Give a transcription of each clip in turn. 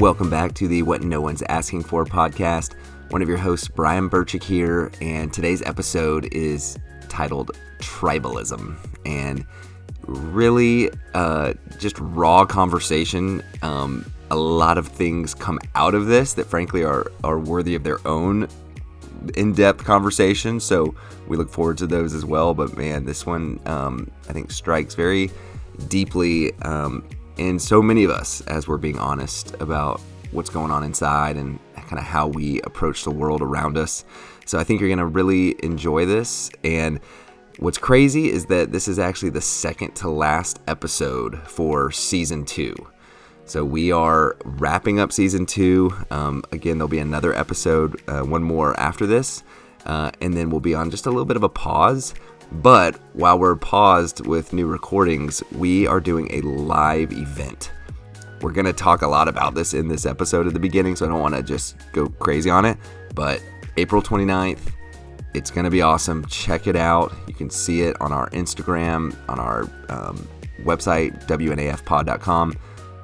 Welcome back to the What No One's Asking For podcast. One of your hosts, Brian Burchick here, and today's episode is titled Tribalism. And really, uh, just raw conversation. Um, a lot of things come out of this that, frankly, are, are worthy of their own in depth conversation. So we look forward to those as well. But man, this one, um, I think, strikes very deeply um, in so many of us as we're being honest about what's going on inside and kind of how we approach the world around us. So I think you're going to really enjoy this. And what's crazy is that this is actually the second to last episode for season two. So we are wrapping up season two. Um, again, there'll be another episode, uh, one more after this, uh, and then we'll be on just a little bit of a pause. But while we're paused with new recordings, we are doing a live event. We're going to talk a lot about this in this episode at the beginning, so I don't want to just go crazy on it. But April 29th, it's going to be awesome. Check it out. You can see it on our Instagram, on our um, website, wnafpod.com.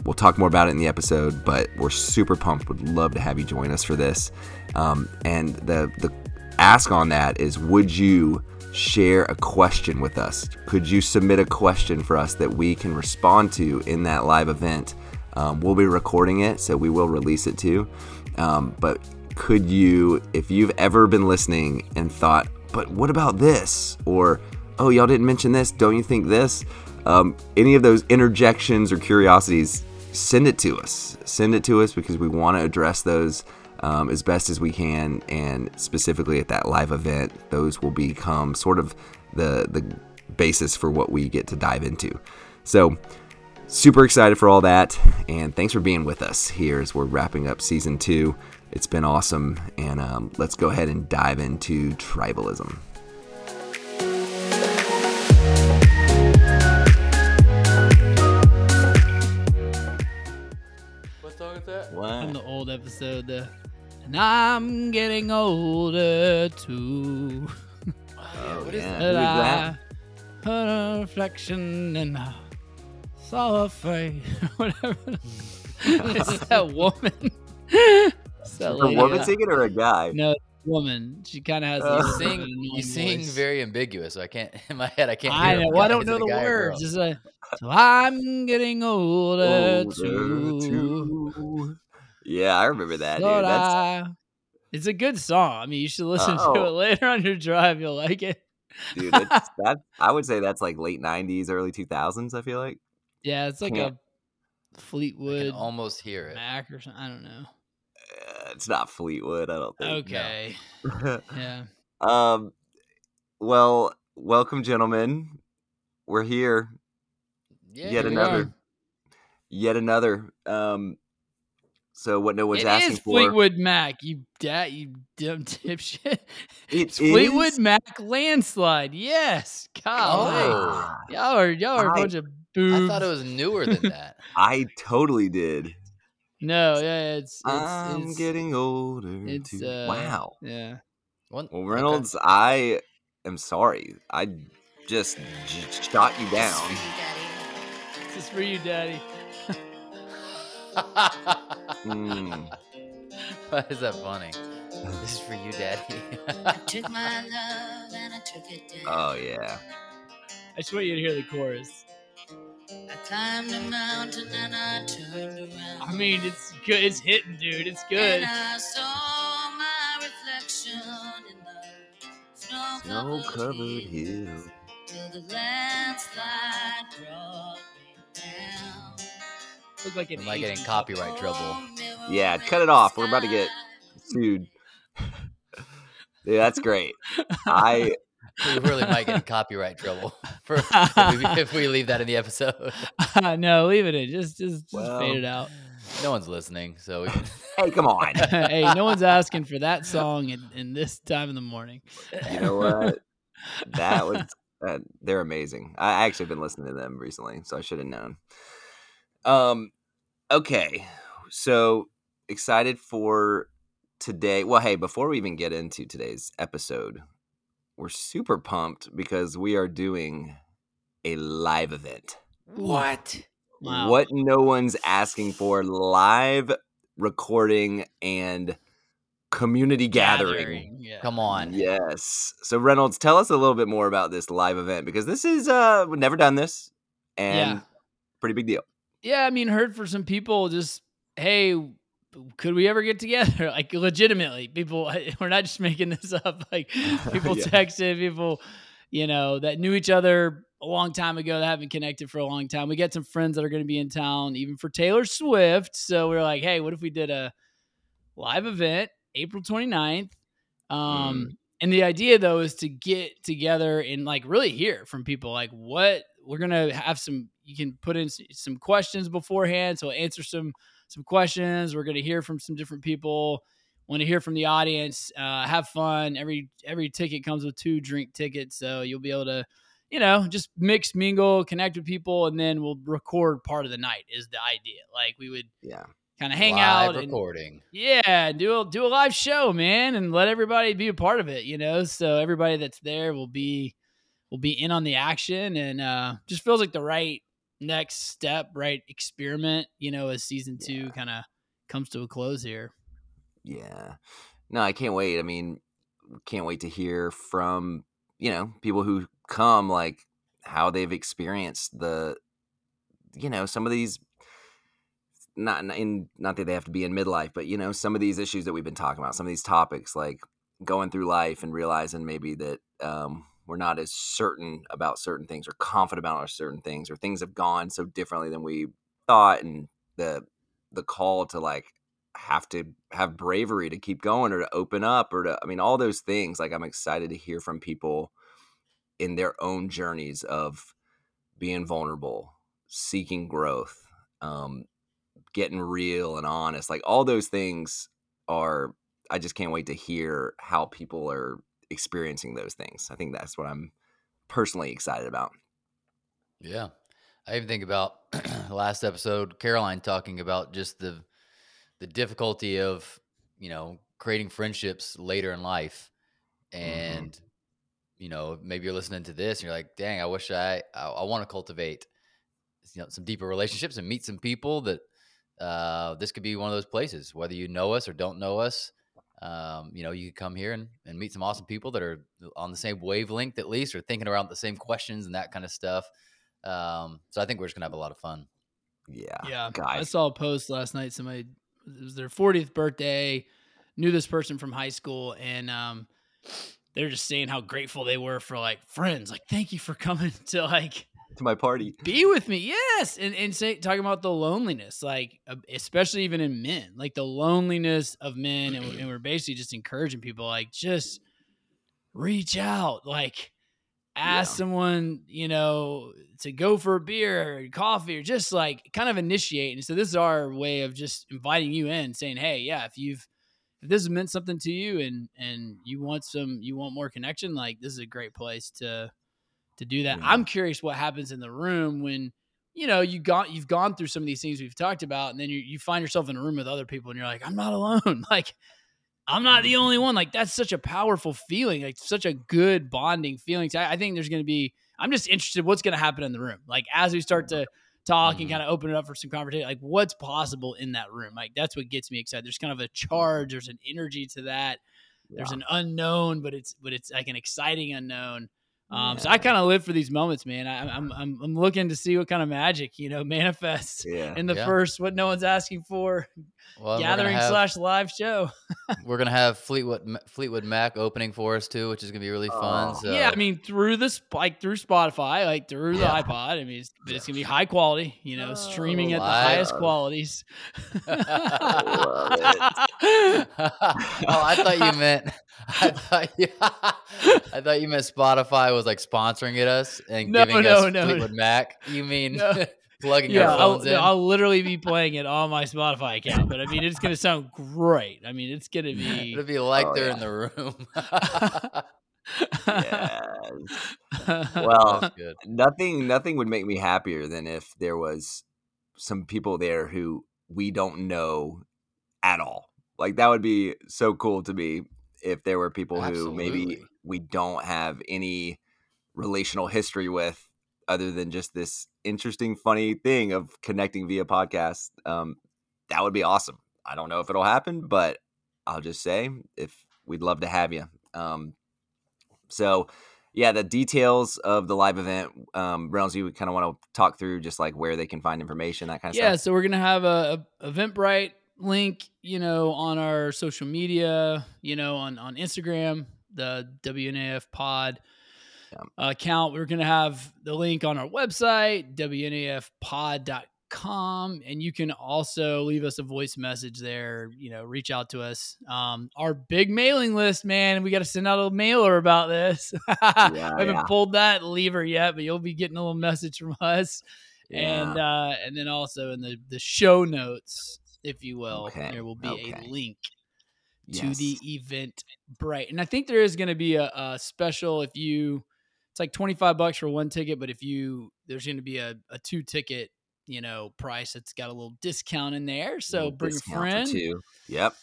We'll talk more about it in the episode, but we're super pumped. Would love to have you join us for this. Um, and the the ask on that is, would you share a question with us? Could you submit a question for us that we can respond to in that live event? Um, we'll be recording it, so we will release it too. Um, but could you, if you've ever been listening and thought, but what about this? Or, oh, y'all didn't mention this. Don't you think this? Um, any of those interjections or curiosities, send it to us. Send it to us because we want to address those um, as best as we can. And specifically at that live event, those will become sort of the, the basis for what we get to dive into. So, super excited for all that. And thanks for being with us here as we're wrapping up season two. It's been awesome. And um, let's go ahead and dive into tribalism. What song is that? From the old episode, the and I'm getting older too. Oh, what is yeah. that? Who is But I heard a reflection and I saw a face. Whatever. it's that woman. It's that A lady. woman singing or a guy? No, woman. She kind of has. Uh, this You sing, annoying you sing voice. very ambiguous. So I can't in my head. I can't. I know. Well, I don't is know the words. girl. It's like, so I'm getting older, Older too. too. Yeah, I remember that, dude. That's... It's a good song. I mean, you should listen to Oh. it later on your drive. You'll like it. dude. It's that. I would say that's like late '90s, early 2000s. I feel like. Yeah, it's like Yeah. a I can Fleetwood almost hear it. Mac or something. I don't know. Uh, it's not Fleetwood. I don't think. Okay. Yeah. um. Well, welcome, gentlemen. We're here. Yeah, yet we another. are. Yet another. Um. So what no one's It asking is for. Fleetwood Mac. You dat you dumb dipshit. It It's Fleetwood is? Mac landslide. Yes. Golly. Ah, Y'all are y'all are a I- bunch of boobs. I thought it was newer than that. I totally did. No, yeah, it's it's, I'm it's getting older. it's too. uh wow. Yeah. One, Well, okay. Reynolds, I am sorry. I just j- shot you down. This is for you, Daddy. Mm. Why is that funny? This is for you, Daddy. I took my love and I took it down. Oh yeah. I just want you to hear the chorus. I climbed a mountain and I turned around. I mean, it's good. It's hitting, dude. It's good. And I saw my reflection in the snow Snow covered hill hill. till the landslide brought me down. Look like an Am I getting Asian copyright trouble? Yeah, cut it off. We're about to get sued. yeah, that's great. I we really might get in copyright trouble for if we, if we leave that in the episode. no, leave it in. Just, just, just Well. fade it out. No one's listening, so we can, hey, come on. hey, no one's asking for that song in, in this time in the morning. You know what? That was uh, they're amazing. I actually have been listening to them recently, so I should have known. Um, okay, so excited for today. Well, hey, before we even get into today's episode, we're super pumped because we are doing a live event. what? Wow. What no one's asking for live recording and community gathering. Yeah. Come on. Yes. So Reynolds, tell us a little bit more about this live event because this is uh we've never done this and Yeah. pretty big deal. Yeah, I mean, heard for some people just, hey, could we ever get together? Like legitimately, people we're not just making this up. Like people Yeah. texted, people, you know, that knew each other a long time ago that haven't connected for a long time. We got some friends that are going to be in town, even for Taylor Swift. So we are like, hey, what if we did a live event April 29th? Um, and the idea though is to get together and like really hear from people like what we're gonna have some you can put in some questions beforehand so answer some some questions we're gonna hear from some different people want to hear from the audience uh, have fun every every ticket comes with two drink tickets so you'll be able to you know just mix mingle connect with people and then we'll record part of the night is the idea like we would Yeah. kind of hang Live out and recording. yeah, do a do a live show, man, and let everybody be a part of it. You know, so everybody that's there will be will be in on the action, and uh, just feels like the right next step, right experiment. You know, as season two kind of comes to a close here. Yeah. No, I can't wait. I mean, can't wait to hear from, you know, people who come like how they've experienced the you know, some of these not not in not that they have to be in midlife, but you know, some of these issues that we've been talking about, some of these topics like going through life and realizing maybe that um we're not as certain about certain things or confident about certain things or things have gone so differently than we thought and the the call to like have to have bravery to keep going or to open up or to I mean all those things like I'm excited to hear from people in their own journeys of being vulnerable, seeking growth, um getting real and honest. Like all those things are I just can't wait to hear how people are experiencing those things. I think that's what I'm personally excited about. Yeah. I even think about last episode, Caroline talking about just the the difficulty of, you know, creating friendships later in life. And, you know, maybe you're listening to this and you're like, dang, I wish I I, I want to cultivate you know some deeper relationships and meet some people that uh this could be one of those places, whether you know us or don't know us. Um, you know, you could come here and, and meet some awesome people that are on the same wavelength at least or thinking around the same questions and that kind of stuff. Um, so I think we're just gonna have a lot of fun. Yeah. Yeah, I saw a post last night. Somebody it was their 40th birthday. Knew this person from high school, and um, they're just saying how grateful they were for like friends. Like, thank you for coming to like To my party. be with me yes and and say talking about the loneliness like uh, especially even in men like the loneliness of men and, we're- and we're basically just encouraging people like just reach out like ask Yeah. someone you know to go for a beer or coffee or just like kind of initiate and so this is our way of just inviting you in saying hey yeah if you've if this has meant something to you and and you want some you want more connection like this is a great place to to do that. Yeah. I'm curious what happens in the room when you know you got you've gone through some of these things we've talked about, and then you you find yourself in a room with other people, and you're like, I'm not alone. like I'm not the only one. Like that's such a powerful feeling. Like such a good bonding feeling. So I, I think there's going to be. I'm just interested what's going to happen in the room. Like as we start to talk and Mhm. kind of open it up for some conversation. Like what's possible in that room. Like that's what gets me excited. There's kind of a charge. There's an energy to that. There's an unknown, but it's but it's like an exciting unknown. Um, So I kind of live for these moments, man. I, I'm I'm I'm looking to see what kind of magic you know manifests Yeah. in the Yeah. first what no one's asking for Well, gathering have, slash live show. we're gonna have Fleetwood Fleetwood Mac opening for us too, which is gonna be really fun. Oh. So yeah, I mean through this like through Spotify, like through the iPod. I mean, it's, but it's gonna be high quality. You know, streaming at the live. highest qualities. love oh, I thought you meant. I thought you. I thought you meant Spotify was like sponsoring it us and No, giving no, us no. Fleetwood Mac. You mean No. plugging yeah, our I'll, phones in? I'll literally be playing it on my Spotify account. But I mean, it's gonna sound great. I mean, it's gonna be. It'd be like Oh, they're yeah. in the room. Yes. Well, good. nothing nothing would make me happier than if there was some people there who we don't know at all. Like that would be so cool to me if there were people who maybe we don't have any relational history with other than just this interesting funny thing of connecting via podcast. Um that would be awesome. I don't know if it'll happen, but I'll just say if we'd love to have you. Um, so yeah, the details of the live event, um, Reynolds, you kind of want to talk through just like where they can find information, that kind of yeah, stuff. Yeah, so we're gonna have a, a Eventbrite link, you know, on our social media, you know, on on Instagram, the WNAF Pod Yeah. uh, account. We're gonna have the link on our website, WNAFpod.com, and you can also leave us a voice message there. You know, reach out to us. Um, our big mailing list, man. We got to send out a mailer about this. I haven't yeah. pulled that lever yet, but you'll be getting a little message from us and uh, and then also in the the show notes, if you will, Okay, there will be okay. a link to Yes. the event bright, and I think there is going to be a, a special if you. It's like twenty five bucks for one ticket, but if you there's going to be a, a two ticket, you know, price that's got a little discount in there. So Little bring a friend, two. Yep.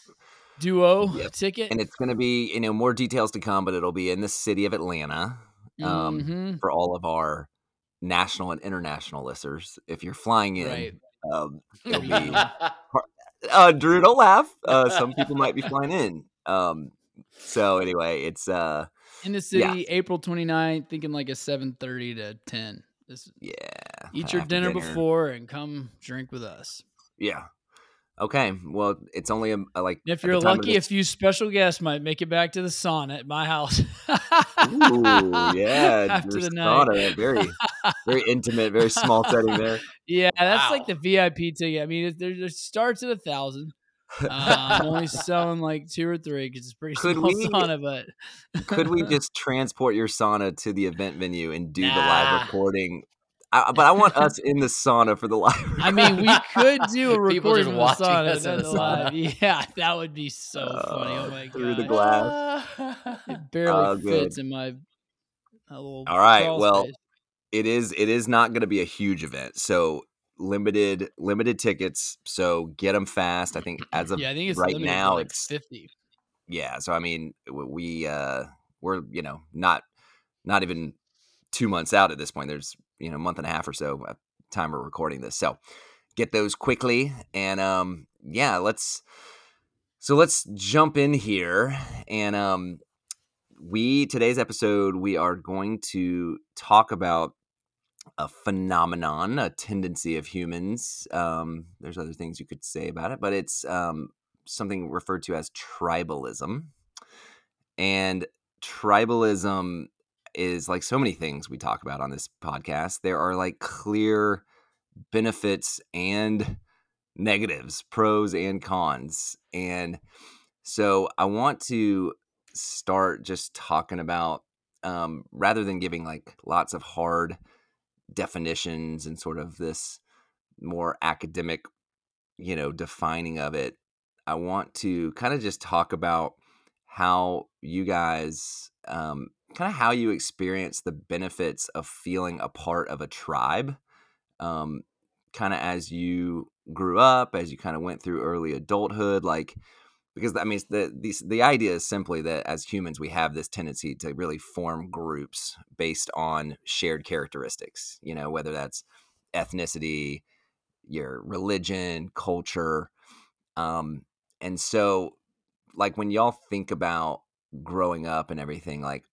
duo Yep. ticket. And it's going to be, you know, more details to come, but it'll be in the city of Atlanta um, Mhm, for all of our national and international listeners. If you're flying in, Right. um, it'll be uh, Drew, don't laugh. Uh, some people might be flying in. Um, so anyway, it's uh, in the yeah. city, April 29th, thinking like a seven thirty to ten. This yeah, eat your after dinner, before and come drink with us. Yeah. Okay. Well, it's only a, a, like if you're lucky, a this- few special guests might make it back to the sauna at my house. Ooh, yeah, after the night. sauna, very, very intimate, very small setting there. Yeah, that's like the VIP ticket. I mean, it, there, it starts at a thousand. Uh, I'm only selling like two or three because it's pretty Could small we- sauna. But Could we just transport your sauna to the event venue and do the live recording? I, but I want us in the sauna for the live. I mean, we could do a People recording just from the watching sauna, us in not the live. sauna. Yeah, that would be so funny. Oh Uh, my through the glass. it barely Oh, fits in my a little. All right, well, space. it is it is not going to be a huge event, so limited limited tickets. So get them fast. I think as of yeah, I think it's right now, like it's fifty. yeah. So I mean, we uh we're you know not not even two months out at this point. There's you know a month and a half or so time we're recording this. So get those quickly and um yeah, let's so let's jump in here and um we today's episode we are going to talk about a phenomenon, a tendency of humans. Um, there's other things you could say about it, but it's um, something referred to as tribalism. And tribalism is like so many things we talk about on this podcast. There are like clear benefits and negatives, pros and cons. And so I want to start just talking about um, rather than giving like lots of hard definitions and sort of this more academic, you know, defining of it. I want to kind of just talk about how you guys, um, kind of how you experience the benefits of feeling a part of a tribe, um, kind of as you grew up, as you kind of went through early adulthood, like because I mean the the the idea is simply that as humans we have this tendency to really form groups based on shared characteristics. You know, whether that's ethnicity, your religion, culture, um, and so like when y'all think about growing up and everything, like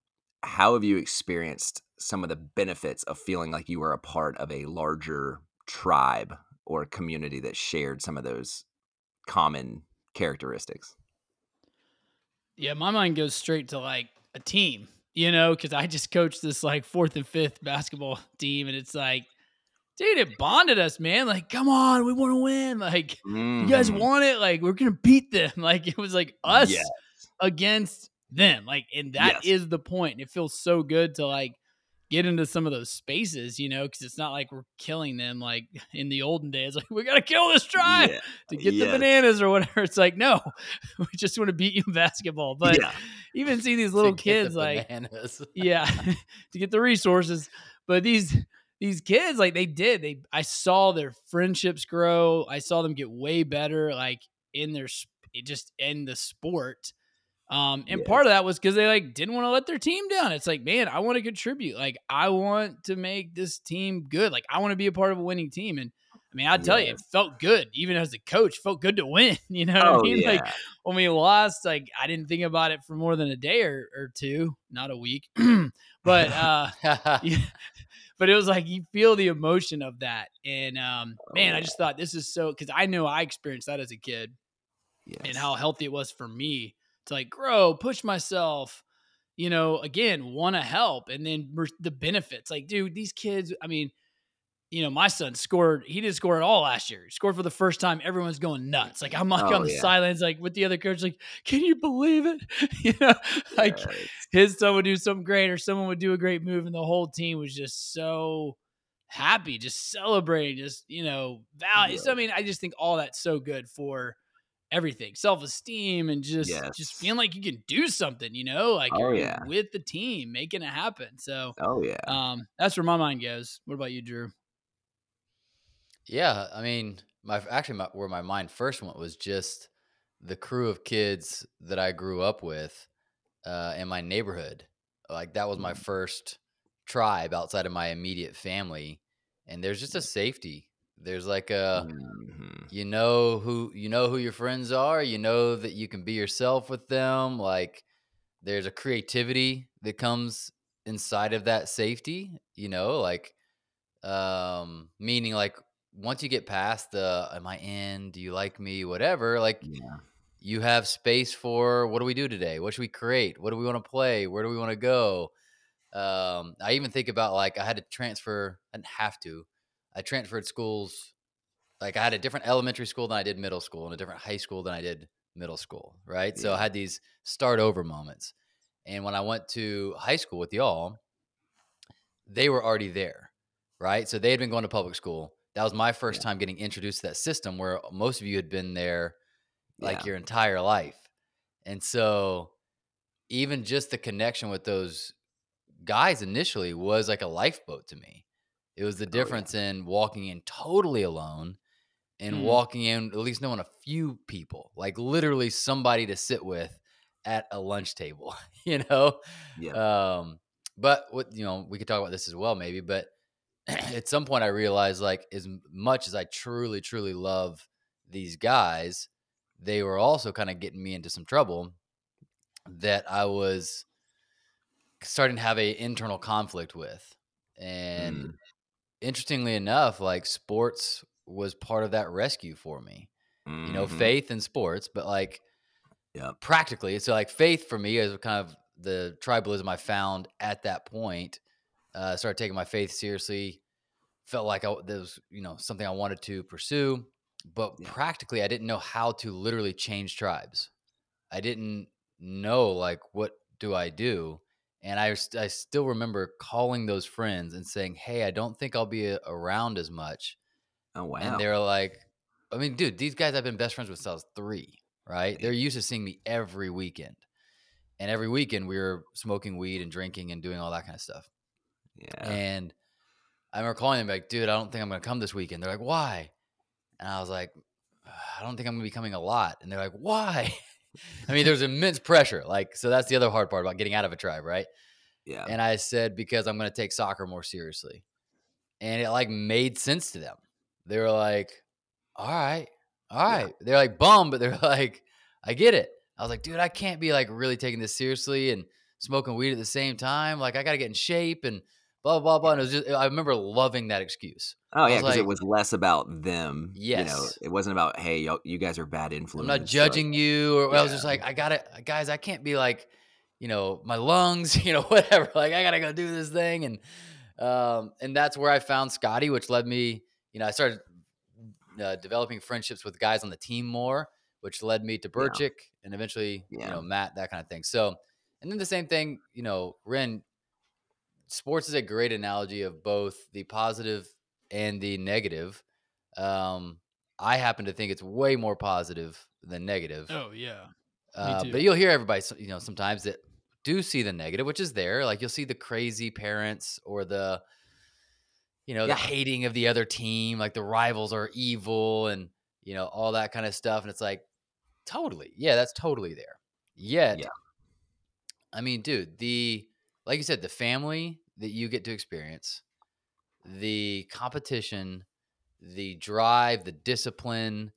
how have you experienced some of the benefits of feeling like you were a part of a larger tribe or community that shared some of those common characteristics. Yeah, my mind goes straight to like a team, you know, because I just coached this like fourth and fifth basketball team, and it's like, dude, it bonded us, man. Like, come on, we want to win. Like, you guys Mhm. want it? Like, we're gonna beat them. Like, it was like us Yes. against them. Like, and that is Yes. the point. It feels so good to like get into some of those spaces, you know, because it's not like we're killing them like in the olden days. Like, we gotta kill this tribe Yeah. to get the bananas or whatever. It's like, no, we just want to beat you in basketball. But yeah. even see these little get the kids like bananas. yeah to get the resources but these these kids like they did they i saw their friendships grow i saw them get way better like in their it just in the sport um and part of that was because they like didn't want to let their team down it's like man i want to contribute like i want to make this team good like i want to be a part of a winning team and I mean, I tell you, it felt good. Even as a coach, felt good to win. You know what I Oh mean? Like when we lost, like I didn't think about it for more than a day or, or two, not a week. but uh yeah, but it was like you feel the emotion of that. And um man, I just thought this is so because I know I experienced that as a kid yes. and how healthy it was for me to like grow, push myself, you know, again, want to help. And then the benefits. Like, dude, these kids, I mean, you know, my son scored, he didn't score at all last year. He scored for the first time. Everyone's going nuts. Like, I'm like Oh, on the yeah. sidelines, like with the other coach, like, can you believe it? you know, like Yes. his son would do something great or someone would do a great move and the whole team was just so happy just celebrating just you know value so i mean i just think all that's so good for everything self-esteem and just just feeling like you can do something you know like Oh, you're yeah. with the team making it happen so oh yeah. um that's where my mind goes what about you drew Yeah, I mean, my actually my, where my mind first went was just the crew of kids that I grew up with uh, in my neighborhood. Like that was my Mm. first tribe outside of my immediate family, and there's just a safety. There's like a Mhm. you know who you know who your friends are. You know that you can be yourself with them. Like there's a creativity that comes inside of that safety. You know, like um meaning like once you get past the am i in do you like me whatever like Yeah. you have space for what do we do today what should we create what do we want to play where do we want to go um i even think about like i had to transfer i didn't have to i transferred schools like i had a different elementary school than i did middle school and a different high school than i did middle school right so i had these start over moments and when i went to high school with y'all they were already there, right? So they had been going to public school. That was my first Yeah. time getting introduced to that system where most of you had been there like Yeah. your entire life. And so even just the connection with those guys initially was like a lifeboat to me. It was the Oh, yeah. difference in walking in totally alone and Mm. walking in at least knowing a few people, like literally somebody to sit with at a lunch table, you know? Yeah. Um, but what you know, we could talk about this as well, maybe. But at some point, I realized, like, as much as I truly, truly love these guys, they were also kind of getting me into some trouble that I was starting to have a internal conflict with. And Mm. Interestingly enough, like sports was part of that rescue for me. You know, Mhm. faith in sports, but like Yep. practically. So like faith for me is kind of the tribalism I found at that point. Uh, started taking my faith seriously. Felt like I, there was you know something I wanted to pursue, but Yeah. practically I didn't know how to literally change tribes. I didn't know like what do I do, and I I still remember calling those friends and saying, "Hey, I don't think I'll be a- around as much." Oh wow. And they're like, I mean, dude, these guys I've been best friends with since I was three, right? They're used to seeing me every weekend. And every weekend we were smoking weed and drinking and doing all that kind of stuff. yeah. And I remember calling them like, dude, I don't think I'm going to come this weekend. They're like, why? And I was like, I don't think I'm going to be coming a lot. And they're like, why? I mean, there's immense pressure. Like, so that's the other hard part about getting out of a tribe, right? yeah. And I said, because I'm going to take soccer more seriously. And it like made sense to them. They were like, all right, all right. Yeah. They're like bum, but they're like, I get it. I was like, dude, I can't be like really taking this seriously and smoking weed at the same time. Like, I got to get in shape and blah, blah, blah. And it was just, I remember loving that excuse. oh yeah, because it was less about them. You know, Yes. it wasn't about hey, y'all, you guys are bad influence. I'm not like, judging you. Or I was just like, I got to, guys, I can't be like, you know, my lungs, you know, whatever. Like, I got to go do this thing. And, um, and that's where I found Scotty, which led me, you know, I started uh, developing friendships with guys on the team more, which led me to Yeah. Burchick and eventually, you know, Matt, that kind of thing. So, and then the same thing, you know, Ren, sports is a great analogy of both the positive and the negative. Um, I happen to think it's way more positive than negative. oh yeah Uh, but you'll hear everybody, you know, sometimes that do see the negative, which is there. Like you'll see the crazy parents or the, you know, Yeah. the hating of the other team, like the rivals are evil and, you know, all that kind of stuff. And it's like, totally. Yeah, that's totally there. Yet, Yeah. I mean, dude, the, like you said, the family that you get to experience, the competition, the drive, the discipline.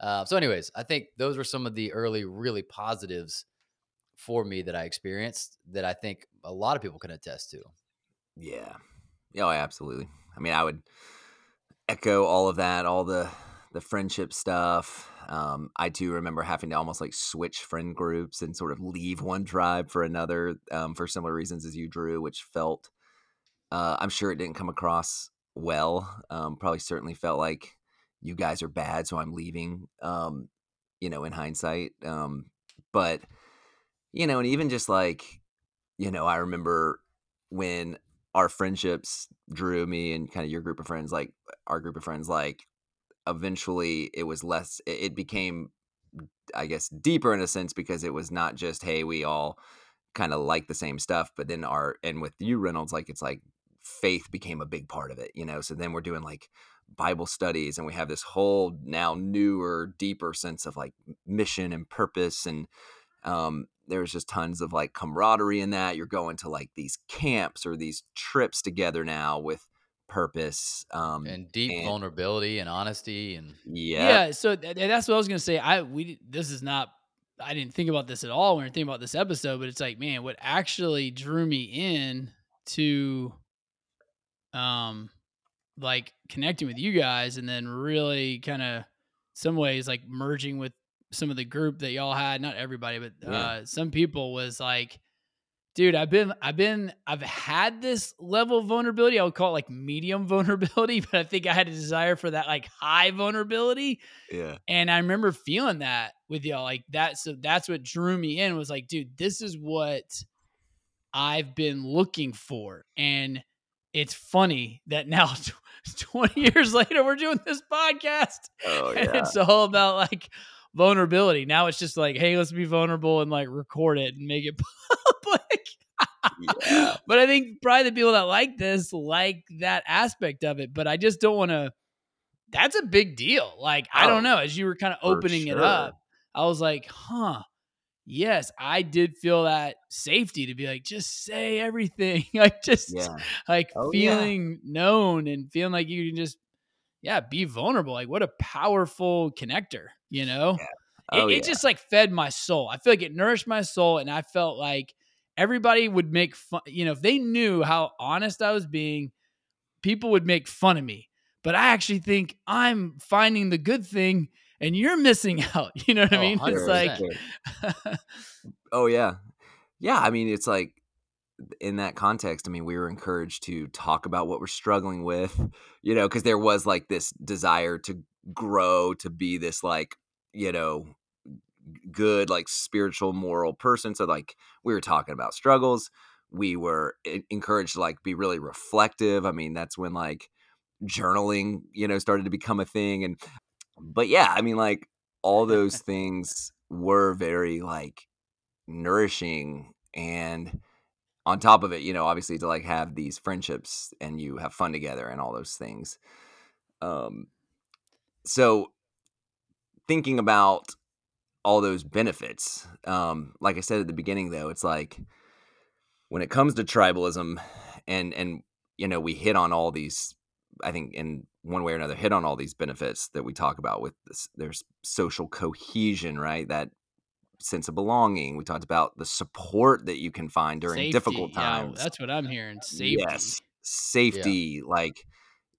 Uh, so, anyways, I think those were some of the early, really positives for me that I experienced that I think a lot of people can attest to. Yeah. Yeah, oh, absolutely. I mean, I would echo all of that, all the the friendship stuff. Um, I too remember having to almost like switch friend groups and sort of leave one tribe for another um, for similar reasons as you, Drew, which felt, uh, I'm sure it didn't come across well. Um, probably certainly felt like you guys are bad, so I'm leaving. Um, you know, in hindsight, um, but you know, and even just like, you know, I remember when our friendships drew me and kind of your group of friends, like our group of friends, like eventually it was less, it became, I guess, deeper in a sense because it was not just, hey, we all kind of like the same stuff, but then our, and with you, Reynolds, like it's like faith became a big part of it, you know? So then we're doing like Bible studies and we have this whole now newer, deeper sense of like mission and purpose and, um, there's just tons of like camaraderie in that. You're going to like these camps or these trips together now with purpose um, and deep and, vulnerability and honesty and yeah, yeah. So th- that's what I was gonna say. I we this is not. I didn't think about this at all when we are thinking about this episode, but it's like, man, what actually drew me in to, um, like connecting with you guys, and then really kind of some ways like merging with some of the group that y'all had, not everybody, but yeah. uh, some people was like, dude, I've been, I've been, I've had this level of vulnerability. I would call it like medium vulnerability, but I think I had a desire for that like high vulnerability. Yeah. And I remember feeling that with y'all like that. So that's what drew me in was like, dude, this is what I've been looking for. And it's funny that now 20 years later, we're doing this podcast. Oh, yeah. And it's all about like, vulnerability. Now it's just like, hey, let's be vulnerable and like record it and make it public. yeah. But I think probably the people that like this like that aspect of it. But I just don't want to. That's a big deal. Like, oh, I don't oh, know. As you were kind of opening sure. it up, I was like, huh. Yes, I did feel that safety to be like, just say everything. like, just yeah. like oh, feeling yeah. known and feeling like you can just yeah, be vulnerable. Like what a powerful connector, you know? Yeah. Oh, it, it just like fed my soul. I feel like it nourished my soul. And I felt like everybody would make fun, you know, if they knew how honest I was being, people would make fun of me. But I actually think I'm finding the good thing and you're missing out. You know what oh, I mean? 100%. It's like, oh, yeah. Yeah. I mean, it's like, in that context, I mean, we were encouraged to talk about what we're struggling with, you know, because there was like this desire to grow, to be this like, you know, good, like spiritual, moral person. So, like, we were talking about struggles. We were encouraged to like be really reflective. I mean, that's when like journaling, you know, started to become a thing. And, but yeah, I mean, like, all those things were very like nourishing and on top of it, you know, obviously to like have these friendships and you have fun together and all those things. Um, so thinking about all those benefits, um, like I said at the beginning, though, it's like when it comes to tribalism, and and you know, we hit on all these. I think in one way or another, hit on all these benefits that we talk about with this. There's social cohesion, right? That sense of belonging. We talked about the support that you can find during safety, difficult times. Yeah, that's what I'm hearing. Safety. Yes. Safety. Yeah. Like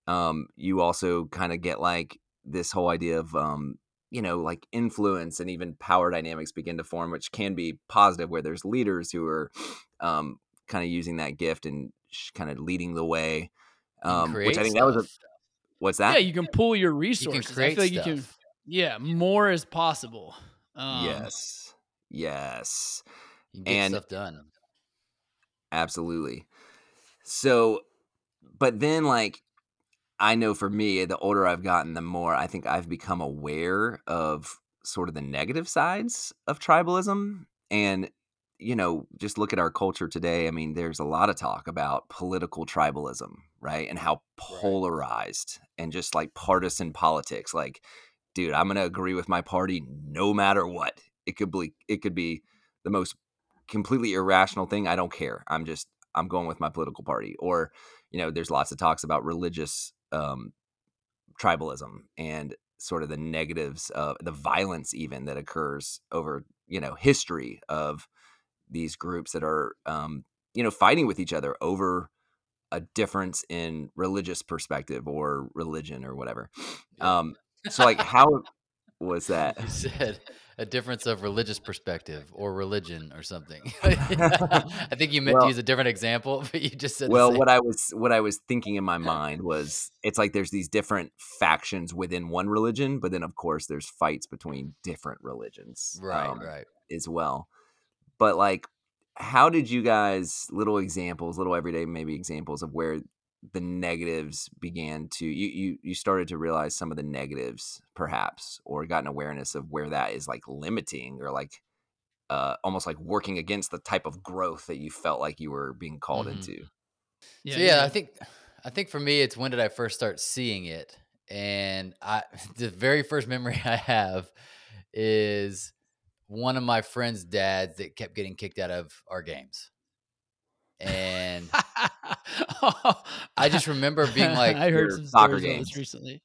um you also kind of get like this whole idea of um you know like influence and even power dynamics begin to form which can be positive where there's leaders who are um kind of using that gift and kind of leading the way um which i think stuff. that was a what's that yeah you can pull your resources you i feel like stuff. you can yeah more is possible um, yes Yes. You get and stuff done. Absolutely. So, but then like I know for me, the older I've gotten, the more I think I've become aware of sort of the negative sides of tribalism. And, you know, just look at our culture today. I mean, there's a lot of talk about political tribalism, right? And how polarized right. and just like partisan politics. Like, dude, I'm going to agree with my party no matter what it could be it could be the most completely irrational thing. I don't care. I'm just I'm going with my political party. Or, you know, there's lots of talks about religious um, tribalism and sort of the negatives of the violence even that occurs over you know history of these groups that are um, you know fighting with each other over a difference in religious perspective or religion or whatever. Um so like how was that? You said a difference of religious perspective or religion or something. I think you meant Well- to use a different example, but you just said well what i was what i was thinking in my mind was it's like there's these different factions within one religion but then of course there's fights between different religions right, um, right. as well. But like how did you guys little examples little everyday maybe examples of where the negatives began to you you you started to realize some of the negatives perhaps or got an awareness of where that is like limiting or like uh almost like working against the type of growth that you felt like you were being called Mhm. into so yeah, I think I think for me it's when did I first start seeing it? And I the very first memory I have is one of my friend's dads that kept getting kicked out of our games. And I just remember being like, I heard some soccer stories games. recently.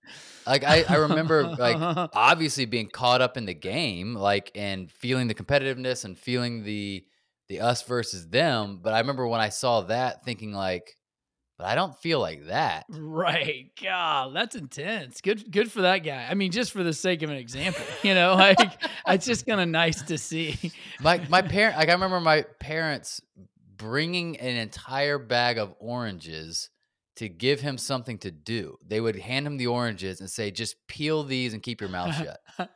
like I, I remember like obviously being caught up in the game like and feeling the competitiveness and feeling the the us versus them but i remember when i saw that thinking like but i don't feel like that Right. God, that's intense. Good good for that guy. I mean, just for the sake of an example, you know, like it's just kind of nice to see. my my parent like i remember my parents bringing an entire bag of oranges to give him something to do they would hand him the oranges and say just peel these and keep your mouth shut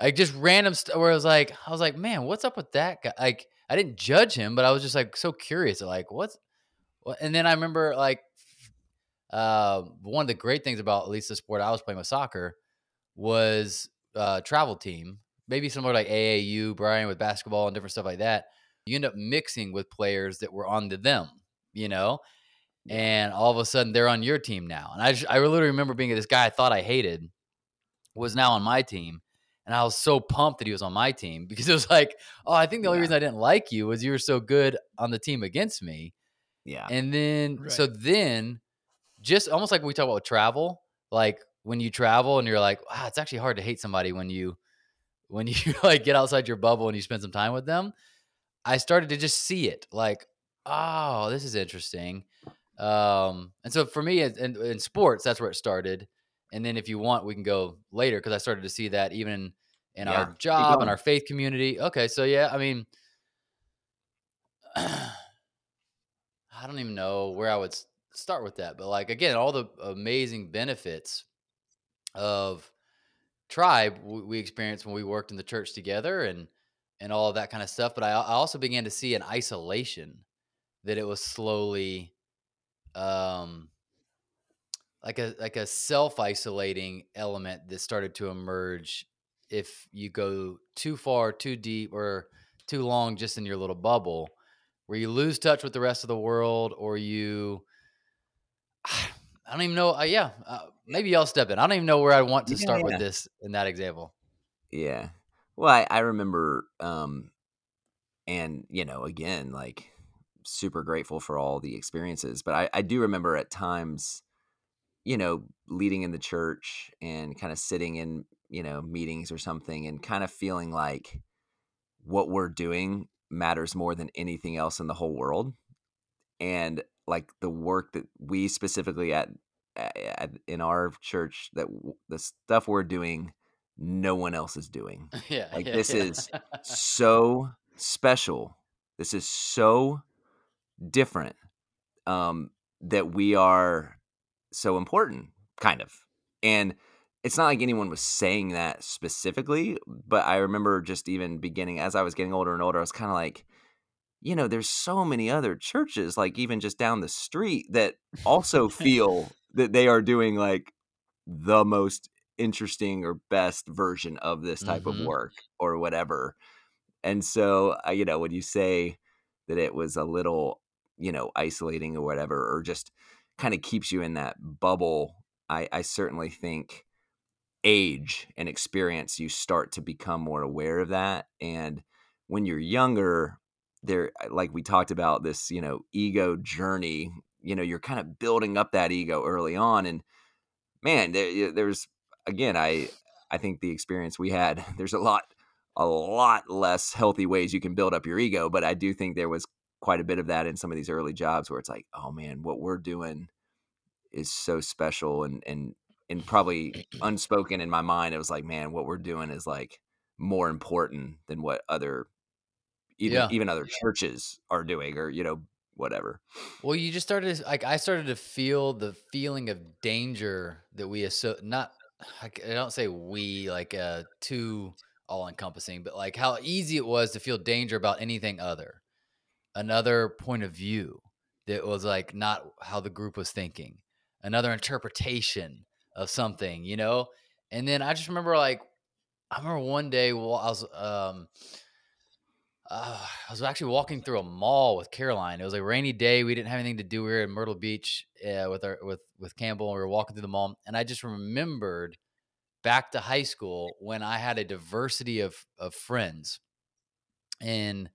like just random stuff where I was like, I was like, man, what's up with that guy? Like, I didn't judge him, but I was just like so curious, like, what's what? And then I remember like, uh, one of the great things about at least the sport I was playing with soccer was uh, travel team, maybe similar like AAU, Brian with basketball and different stuff like that. You end up mixing with players that were on to them, you know. And all of a sudden, they're on your team now. And I, just, I literally remember being this guy I thought I hated was now on my team. And I was so pumped that he was on my team because it was like, oh, I think the only Yeah. reason I didn't like you was you were so good on the team against me. Yeah And then, so then, just almost like we talk about travel, like when you travel and you're like, wow, it's actually hard to hate somebody when you, when you like get outside your bubble and you spend some time with them. I started to just see it like, oh, this is interesting. Um, and so for me, in, in, in sports, that's where it started. And then if you want, we can go later because I started to see that even in Yeah, our job and our faith community. Okay, so yeah, I mean, I don't even know where I would start with that, but like again, all the amazing benefits of tribe we experienced when we worked in the church together and and all of that kind of stuff. But I, I also began to see an isolation that it was slowly um like a like a self-isolating element that started to emerge if you go too far too deep or too long just in your little bubble where you lose touch with the rest of the world or you i don't even know uh, yeah uh, maybe y'all step in i don't even know where i want to Yeah, start yeah. with this in that example Yeah. Well, I, I remember, um, and you know, again, like super grateful for all the experiences, but I, I do remember at times, you know, leading in the church and kind of sitting in, you know, meetings or something and kind of feeling like what we're doing matters more than anything else in the whole world. And like the work that we specifically at, at in our church that w- the stuff we're doing no one else is doing yeah Like, yeah, this yeah. is so special. This is so different um, that we are so important, kind of. And it's not like anyone was saying that specifically, but I remember just even beginning as I was getting older and older, I was kind of like, you know, there's so many other churches, like even just down the street, that also feel that they are doing like the most interesting or best version of this type Mhm. of work or whatever. And so, uh, you know, when you say that it was a little, you know, isolating or whatever, or just kind of keeps you in that bubble, I, I certainly think age and experience, you start to become more aware of that. And when you're younger, there, uh, like we talked about this, you know, ego journey, you know, you're kind of building up that ego early on. And man, there, there's again, I I think the experience we had, there's a lot a lot less healthy ways you can build up your ego, but I do think there was quite a bit of that in some of these early jobs where it's like, oh man, what we're doing is so special and and and probably unspoken in my mind, it was like, man, what we're doing is like more important than what other even Yeah. even other churches are doing or you know whatever. Well, you just started to- like I started to feel the feeling of danger that we so not I don't say we like uh too all encompassing, but like how easy it was to feel danger about anything other. Another point of view that was like not how the group was thinking. Another interpretation of something, you know? And then I just remember like I remember one day while I was um uh, I was actually walking through a mall with Caroline. It was a rainy day. We didn't have anything to do. We were in Myrtle Beach uh, with our with with Campbell. And we were walking through the mall, and I just remembered back to high school when I had a diversity of of friends, and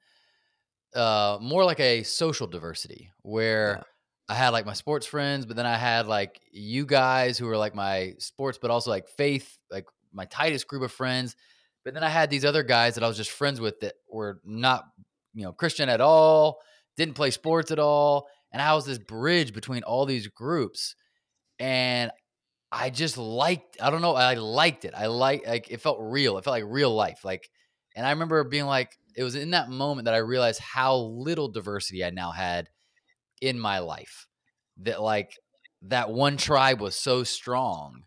uh, more like a social diversity where Yeah. I had like my sports friends, but then I had like you guys who were like my sports, but also like faith, like my tightest group of friends. But then I had these other guys that I was just friends with that were not, you know, Christian at all, didn't play sports at all. And I was this bridge between all these groups. And I just liked, I don't know, I liked it. I like like it felt real. It felt like real life. Like, and I remember being like, it was in that moment that I realized how little diversity I now had in my life. That like that one tribe was so strong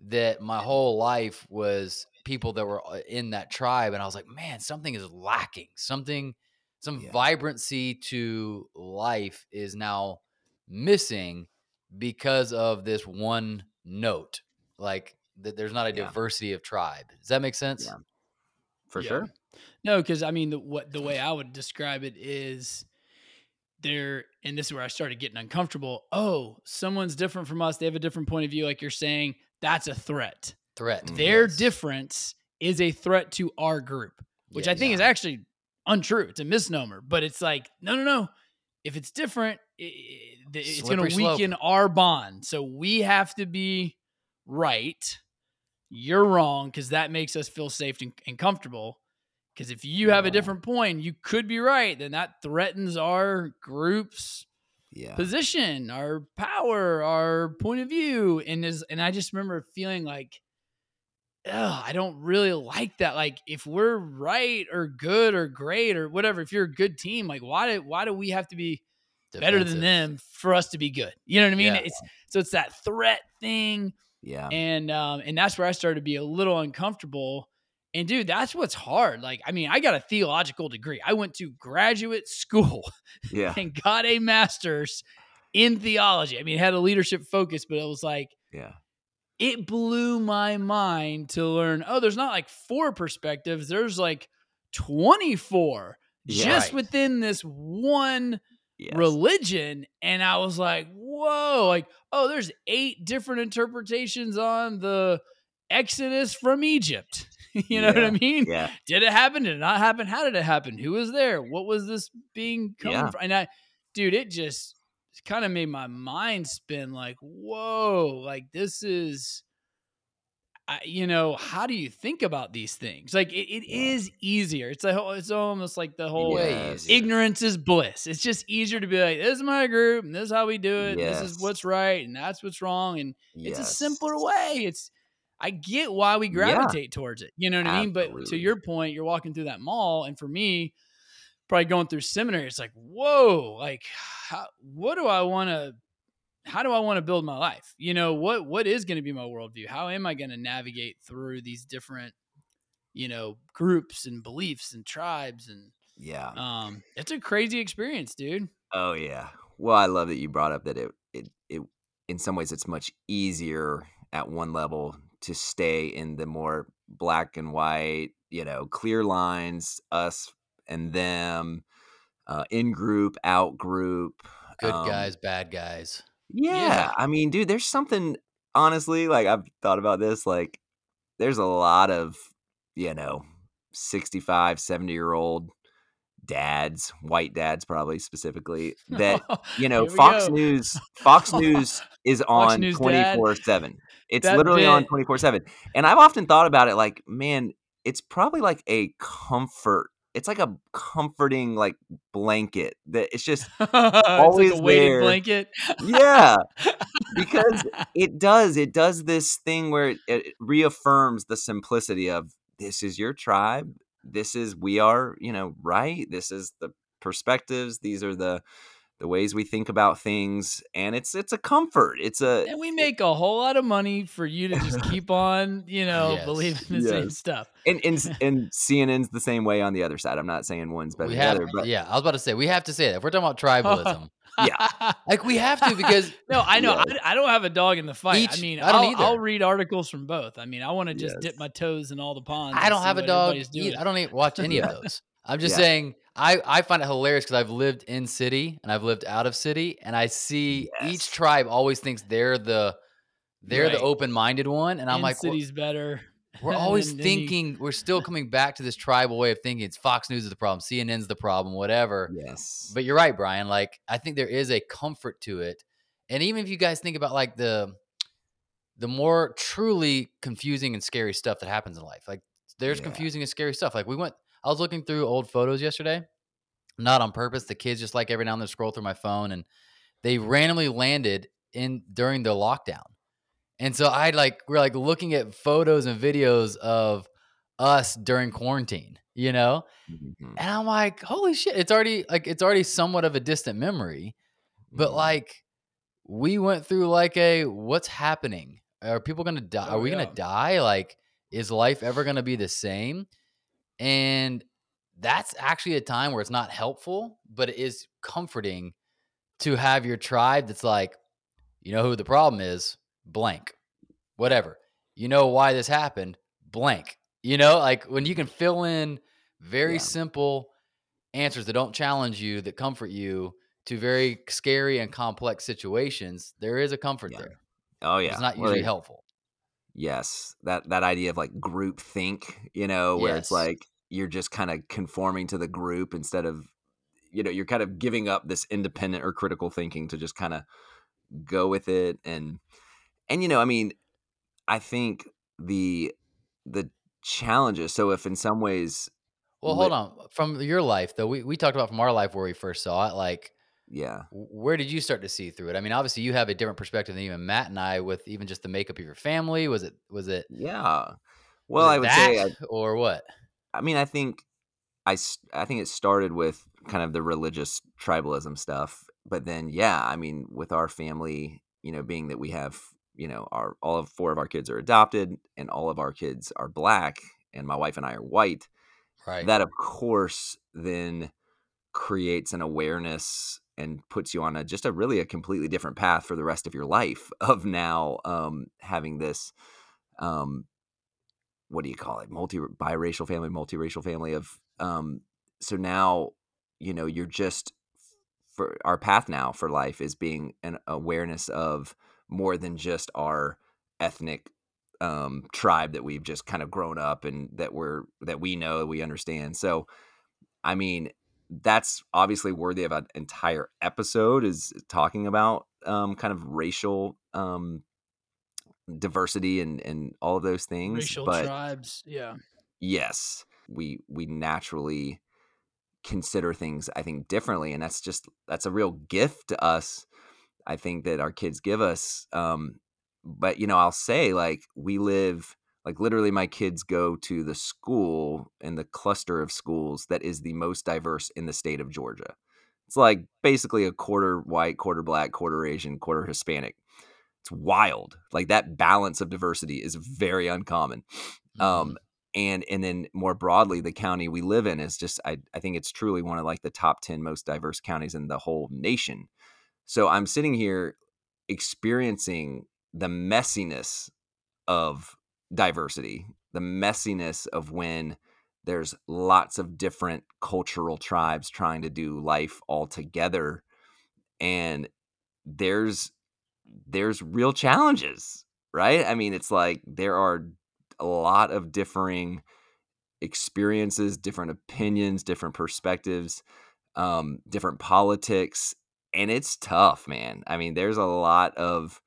that my whole life was people that were uh, in that tribe and I was like, man, something is lacking. Something some Yeah. vibrancy to life is now missing because of this one note. Like that there's not a Yeah. diversity of tribe. Does that make sense? Yeah. For sure. No, because I mean, the, what the way I would describe it is there, and this is where I started getting uncomfortable. Oh, someone's different from us. They have a different point of view, like you're saying. That's a threat. Threat. Mm. Their yes. difference is a threat to our group, which I Yes. think is actually untrue. It's a misnomer, but it's like, no, no, no. If it's different, i- i- it's going Slippery to slope. weaken our bond. So we have to be right. You're wrong because that makes us feel safe and, and comfortable. Because if you have a different point, you could be right, then that threatens our group's Yeah. position, our power, our point of view. And is and I just remember feeling like, Ugh, I don't really like that. Like, if we're right or good or great or whatever, if you're a good team, like why do why do we have to be better than them for us to be good? You know what I mean? Yeah. It's so it's that threat thing Yeah. and um and that's where I started to be a little uncomfortable. And dude, that's what's hard. Like, I mean, I got a theological degree. I went to graduate school Yeah. and got a master's in theology. I mean, it had a leadership focus, but it was like Yeah. it blew my mind to learn. Oh, there's not like four perspectives. There's like 24 Yeah. just Right. within this one Yes. religion and i was like whoa like oh there's eight different interpretations on the exodus from egypt you know what i mean Yeah. did it happen did it not happen how did it happen who was there what was this being coming Yeah. from and i dude it just kind of made my mind spin like whoa like this is I, you know how do you think about these things like it, it Yeah. is easier it's like it's almost like the whole Way Yes. ignorance is bliss. It's just easier to be like, this is my group, and this is how we do it. and This is what's right, and that's what's wrong. And it's a simpler way. It's I get why we Yeah. gravitate towards it. You know what I mean? But to your point, you're walking through that mall, and for me, probably going through seminary, it's like, whoa, like how, what do I want to how do I want to build my life? You know, what what is going to be my worldview? How am I going to navigate through these different, you know, groups and beliefs and tribes and Yeah. um, it's a crazy experience, dude. Oh yeah. Well, I love that you brought up that it it it in some ways it's much easier at one level to stay in the more black and white, you know, clear lines, us and them, uh, in group, out group. Good um, guys, bad guys. Yeah, Yeah. I mean, dude, there's something honestly, like I've thought about this, like there's a lot of, you know, 65, 70 year old dads, white dads probably specifically, that you know, Fox go. News Fox News is on 24/7. It's That literally on 24 7. And I've often thought about it like, man, it's probably like a comfort. It's like a comforting like blanket that it's just it's always like a weighted there. blanket. yeah because it does it does this thing where it, it reaffirms the simplicity of this is your tribe this is we are you know right this is the perspectives these are the the ways we think about things and it's it's a comfort it's a and we make a whole lot of money for you to just keep on, you know, Yes. believing the same stuff. and, and and cnn's the same way on the other side i'm not saying one's better we than the other but yeah, I was about to say we have to say that if we're talking about tribalism, Yeah. like we have to because no, I know. Yes. I, I don't have a dog in the fight. I Each- mean, I don't I'll, either. I'll read articles from both. I mean, I want to just dip my toes in all the ponds. I don't have a dog. everybody's doing. Either. I don't even watch any of those. I'm just Yeah. saying I, I find it hilarious because I've lived in city and I've lived out of city and I see Yes. each tribe always thinks they're the they're the open minded one and I'm In like well, city's better. we're always then you- thinking we're still coming back to this tribal way of thinking. It's Fox News is the problem, CNN's the problem, whatever. yes But you're right, Brian. Like I think there is a comfort to it, and even if you guys think about like the the more truly confusing and scary stuff that happens in life, like there's Yeah. confusing and scary stuff. Like we went, I was looking through old photos yesterday, not on purpose. The kids just like every now and then scroll through my phone, and they randomly landed in during the lockdown, and so I like we're like looking at photos and videos of us during quarantine, you know. Mhm. And I'm like, holy shit, it's already like it's already somewhat of a distant memory. But Mhm. like we went through like a what's happening? Are people gonna die? Oh, Are we yeah. gonna die? Like, is life ever gonna be the same? And that's actually a time where it's not helpful, but it is comforting to have your tribe that's like, you know who the problem is? Blank. Whatever. You know why this happened? Blank. You know, like when you can fill in very Yeah. simple answers that don't challenge you, that comfort you to very scary and complex situations, there is a comfort Yeah. there. oh yeah It's not Well, usually they- helpful. Yes, that that idea of like group think, you know, where it's like you're just kind of conforming to the group instead of you know, you're kind of giving up this independent or critical thinking to just kind of go with it and and you know, I mean, I think the the challenges. So if in some ways Well, hold on. From your life, though, we, we talked about from our life where we first saw it. Like, yeah, where did you start to see through it? I mean, obviously, you have a different perspective than even Matt and I, with even just the makeup of your family. Was it was it yeah. Well, I would say uh I, or what? I mean, I think i i think it started with kind of the religious tribalism stuff, but then yeah, I mean, with our family, you know, being that we have, you know, our all of four of our kids are adopted, and all of our kids are black, and my wife and I are white. Right. That of course then creates an awareness and puts you on a just a really a completely different path for the rest of your life of now um having this um what do you call it? Multi biracial family multiracial family of um so now you know you're just for our path now for life is being an awareness of more than just our ethnic um tribe that we've just kind of grown up and that we're that we know we understand. So i mean that's obviously worthy of an entire episode is talking about um kind of racial um diversity and and all of those things Racial but tribes. Yeah. yes we we naturally consider things i think differently and that's just that's a real gift to us i think that our kids give us um but you know i'll say like we live like literally my kids go to the school in the cluster of schools that is the most diverse in the state of georgia. It's like basically a quarter white quarter black quarter asian quarter hispanic. It's wild. Like that balance of diversity is very uncommon. Mhm. um and and then more broadly the county we live in is just I, I think it's truly one of like the top 10 most diverse counties in the whole nation. So i'm sitting here experiencing the messiness of diversity the messiness of when there's lots of different cultural tribes trying to do life all together and there's there's real challenges right? I mean it's like there are a lot of differing experiences different opinions different perspectives um different politics and it's tough man. I mean there's a lot of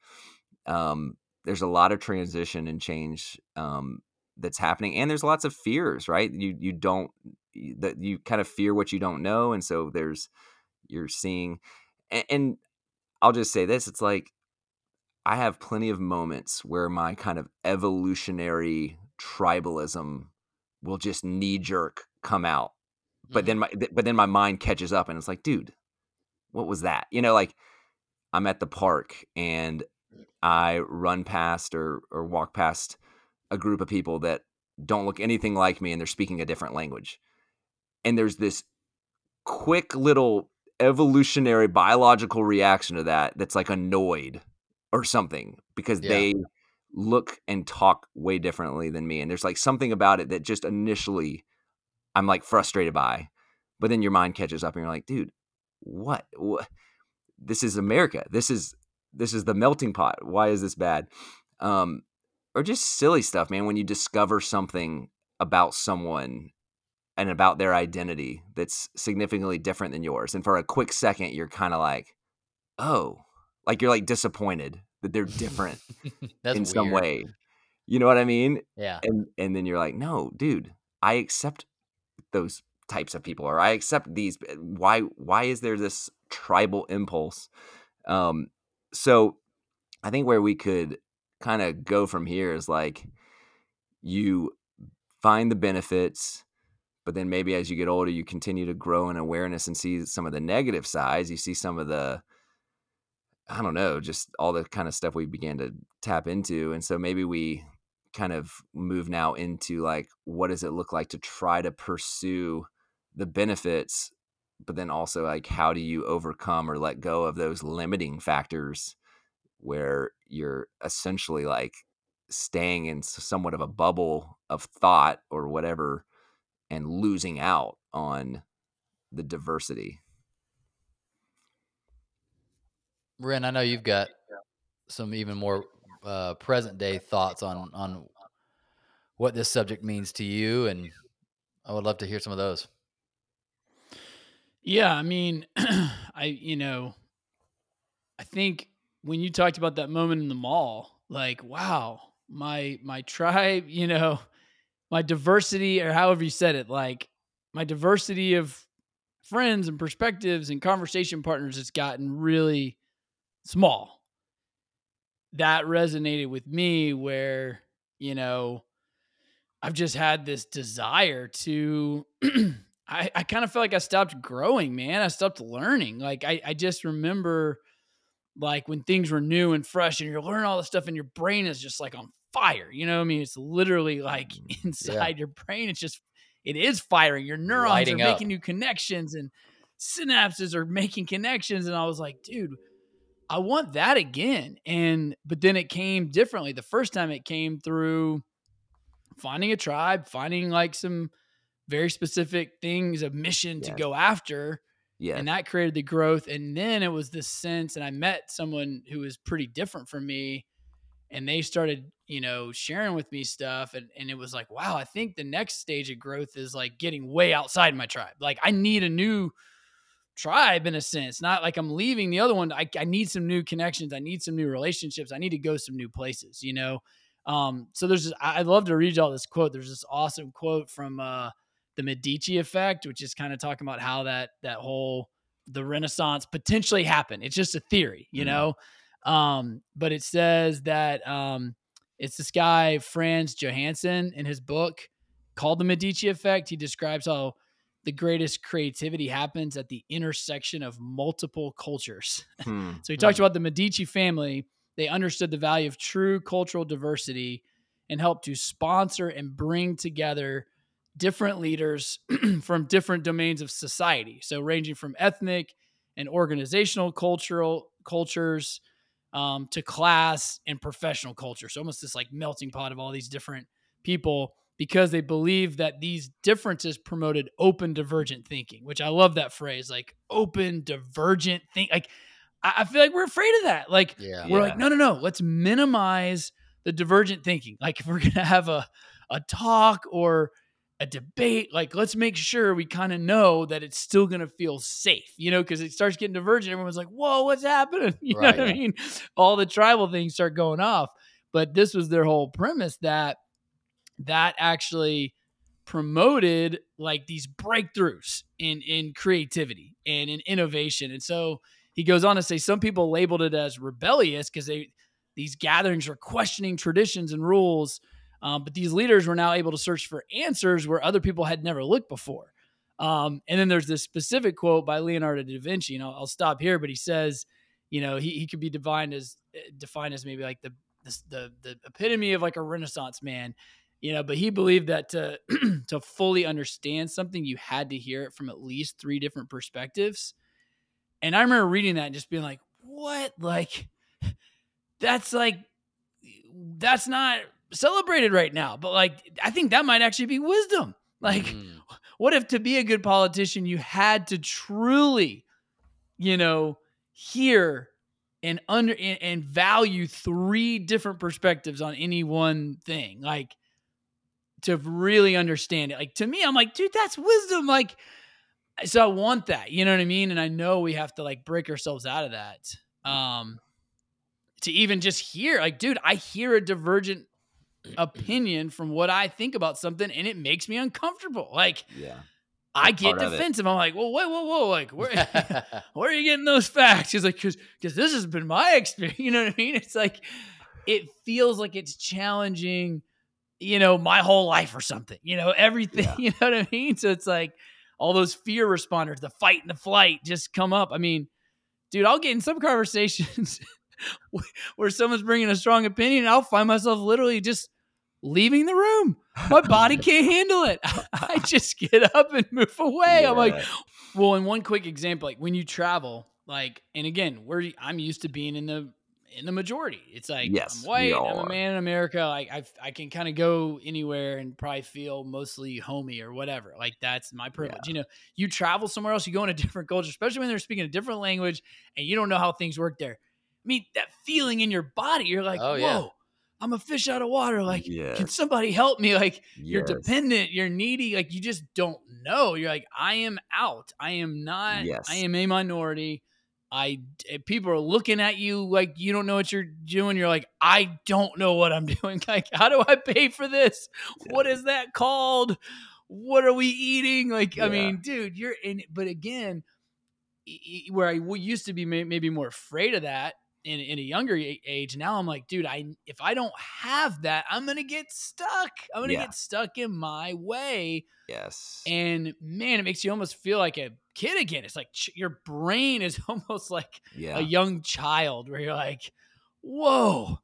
um there's a lot of transition and change um, that's happening, and there's lots of fears, right? You you don't that you kind of fear what you don't know, and so there's you're seeing, and, and I'll just say this: it's like I have plenty of moments where my kind of evolutionary tribalism will just knee jerk come out. But Mhm. then my but then my mind catches up and it's like, dude, what was that? You know, like I'm at the park and I run past or or walk past a group of people that don't look anything like me and they're speaking a different language. And there's this quick little evolutionary biological reaction to that that's like annoyed or something because Yeah. they look and talk way differently than me and there's like something about it that just initially I'm like frustrated by but then your mind catches up and you're like dude what, what? this is America this is this is the melting pot why is this bad? Um or just silly stuff man when you discover something about someone and about their identity that's significantly different than yours and for a quick second you're kind of like oh like you're like disappointed that they're different That's in some way you know what i mean? Yeah. and and then you're like no dude i accept those types of people or i accept these why why is there this tribal impulse? Um so i think where we could kind of go from here is like you find the benefits but then maybe as you get older you continue to grow in awareness and see some of the negative sides. You see some of the i don't know just all the kind of stuff we began to tap into and so maybe we kind of move now into like what does it look like to try to pursue the benefits but then also like how do you overcome or let go of those limiting factors where you're essentially like staying in somewhat of a bubble of thought or whatever and losing out on the diversity? Ren, I know you've got some even more uh, present day thoughts. on on what this subject means to you, and I would love to hear some of those. Yeah, I mean, I you know, I think when you talked about that moment in the mall, like, wow, my my tribe, you know, my diversity or however you said it, like my diversity of friends and perspectives and conversation partners has gotten really small. That resonated with me where, you know, I've just had this desire to I, I kind of feel like I stopped growing, man. I stopped learning. Like I, I just remember like when things were new and fresh and you're learning all this stuff and your brain is just like on fire. You know what I mean? It's literally like mm, inside your brain. It's just it is firing. Your neurons Lighting are up. making new connections and synapses are making connections. And I was like, dude, I want that again. And but then it came differently. The first time it came through finding a tribe, finding like some very specific things, a mission to go after. yeah And that created the growth. And then it was this sense, and I met someone who was pretty different from me. And they started, you know, sharing with me stuff. And, and it was like, wow, I think the next stage of growth is like getting way outside my tribe. Like I need a new tribe in a sense. Not like I'm leaving the other one. I, I need some new connections. I need some new relationships. I need to go some new places, you know? Um, so there's, this, I- I'd love to read y'all this quote. There's this awesome quote from, uh, the Medici effect, which is kind of talking about how that, that whole, the Renaissance potentially happened. It's just a theory, you Mhm. know? Um, but it says that, um, it's this guy, Frans Johansson, in his book called the Medici effect. He describes how the greatest creativity happens at the intersection of multiple cultures. Hmm. So he talks about the Medici family. They understood the value of true cultural diversity and helped to sponsor and bring together different leaders from different domains of society. So ranging from ethnic and organizational cultural cultures um, to class and professional culture. So almost this like melting pot of all these different people because they believe that these differences promoted open divergent thinking, which I love that phrase, like open divergent think. Like I, I feel like we're afraid of that. Like Yeah. we're Yeah. like, no, no, no. Let's minimize the divergent thinking. Like if we're gonna have a a talk or a debate, like let's make sure we kind of know that it's still gonna feel safe, you know, because it starts getting divergent. Everyone's like, whoa, what's happening? You know what I mean? All the tribal things start going off. But this was their whole premise that that actually promoted like these breakthroughs in in creativity and in innovation. And so he goes on to say some people labeled it as rebellious because they these gatherings were questioning traditions and rules. Um, but these leaders were now able to search for answers where other people had never looked before. Um, and then there's this specific quote by Leonardo da Vinci. You know, I'll stop here, but he says, you know, he, he could be defined as defined as maybe like the the the epitome of like a Renaissance man you know but he believed that to to fully understand something you had to hear it from at least three different perspectives and i remember reading that and just being like what like that's like that's not celebrated right now but like i think that might actually be wisdom like mm. what if to be a good politician you had to truly you know hear and under and, and value three different perspectives on any one thing like to really understand it. Like to me, I'm like, dude, that's wisdom. Like, so I want that. You know what I mean? And I know we have to like break ourselves out of that. Um, to even just hear, like, dude, I hear a divergent opinion from what I think about something, and it makes me uncomfortable. Like, yeah. I get defensive. I'm like, well, whoa, whoa, whoa, like, where, where are you getting those facts? He's like, because, because this has been my experience. You know what I mean? It's like, it feels like it's challenging you know, my whole life or something, you know, everything, yeah. you know what I mean? So it's like all those fear responders, the fight and the flight just come up. I mean, dude, I'll get in some conversations where someone's bringing a strong opinion I'll find myself literally just leaving the room. My body can't handle it. I just get up and move away. Yeah. I'm like, well, in one quick example, like when you travel, like, and again, where I'm used to being in the in the majority. It's like yes, I'm white, I'm a man in America. Like I I can kind of go anywhere and probably feel mostly homey or whatever. Like that's my privilege. Yeah. You know, you travel somewhere else, you go in a different culture, especially when they're speaking a different language and you don't know how things work there. I mean, that feeling in your body, you're like, oh, whoa. Yeah. I'm a fish out of water. Like, yes. can somebody help me? Like, yes. you're dependent, you're needy. Like, you just don't know. You're like, I am out. I am not. Yes. I am a minority. I eh, people are looking at you like you don't know what you're doing. You're like, I don't know what I'm doing. Like, how do I pay for this? Yeah. What is that called? What are we eating? Like, yeah. I mean, dude, you're in. But again, where I used to be maybe more afraid of that in, in a younger age, now I'm like, dude, I if I don't have that, I'm gonna get stuck. I'm gonna yeah. get stuck in my way. Yes. And man, it makes you almost feel like a kid again. It's like ch- your brain is almost like yeah. a young child where you're like, whoa,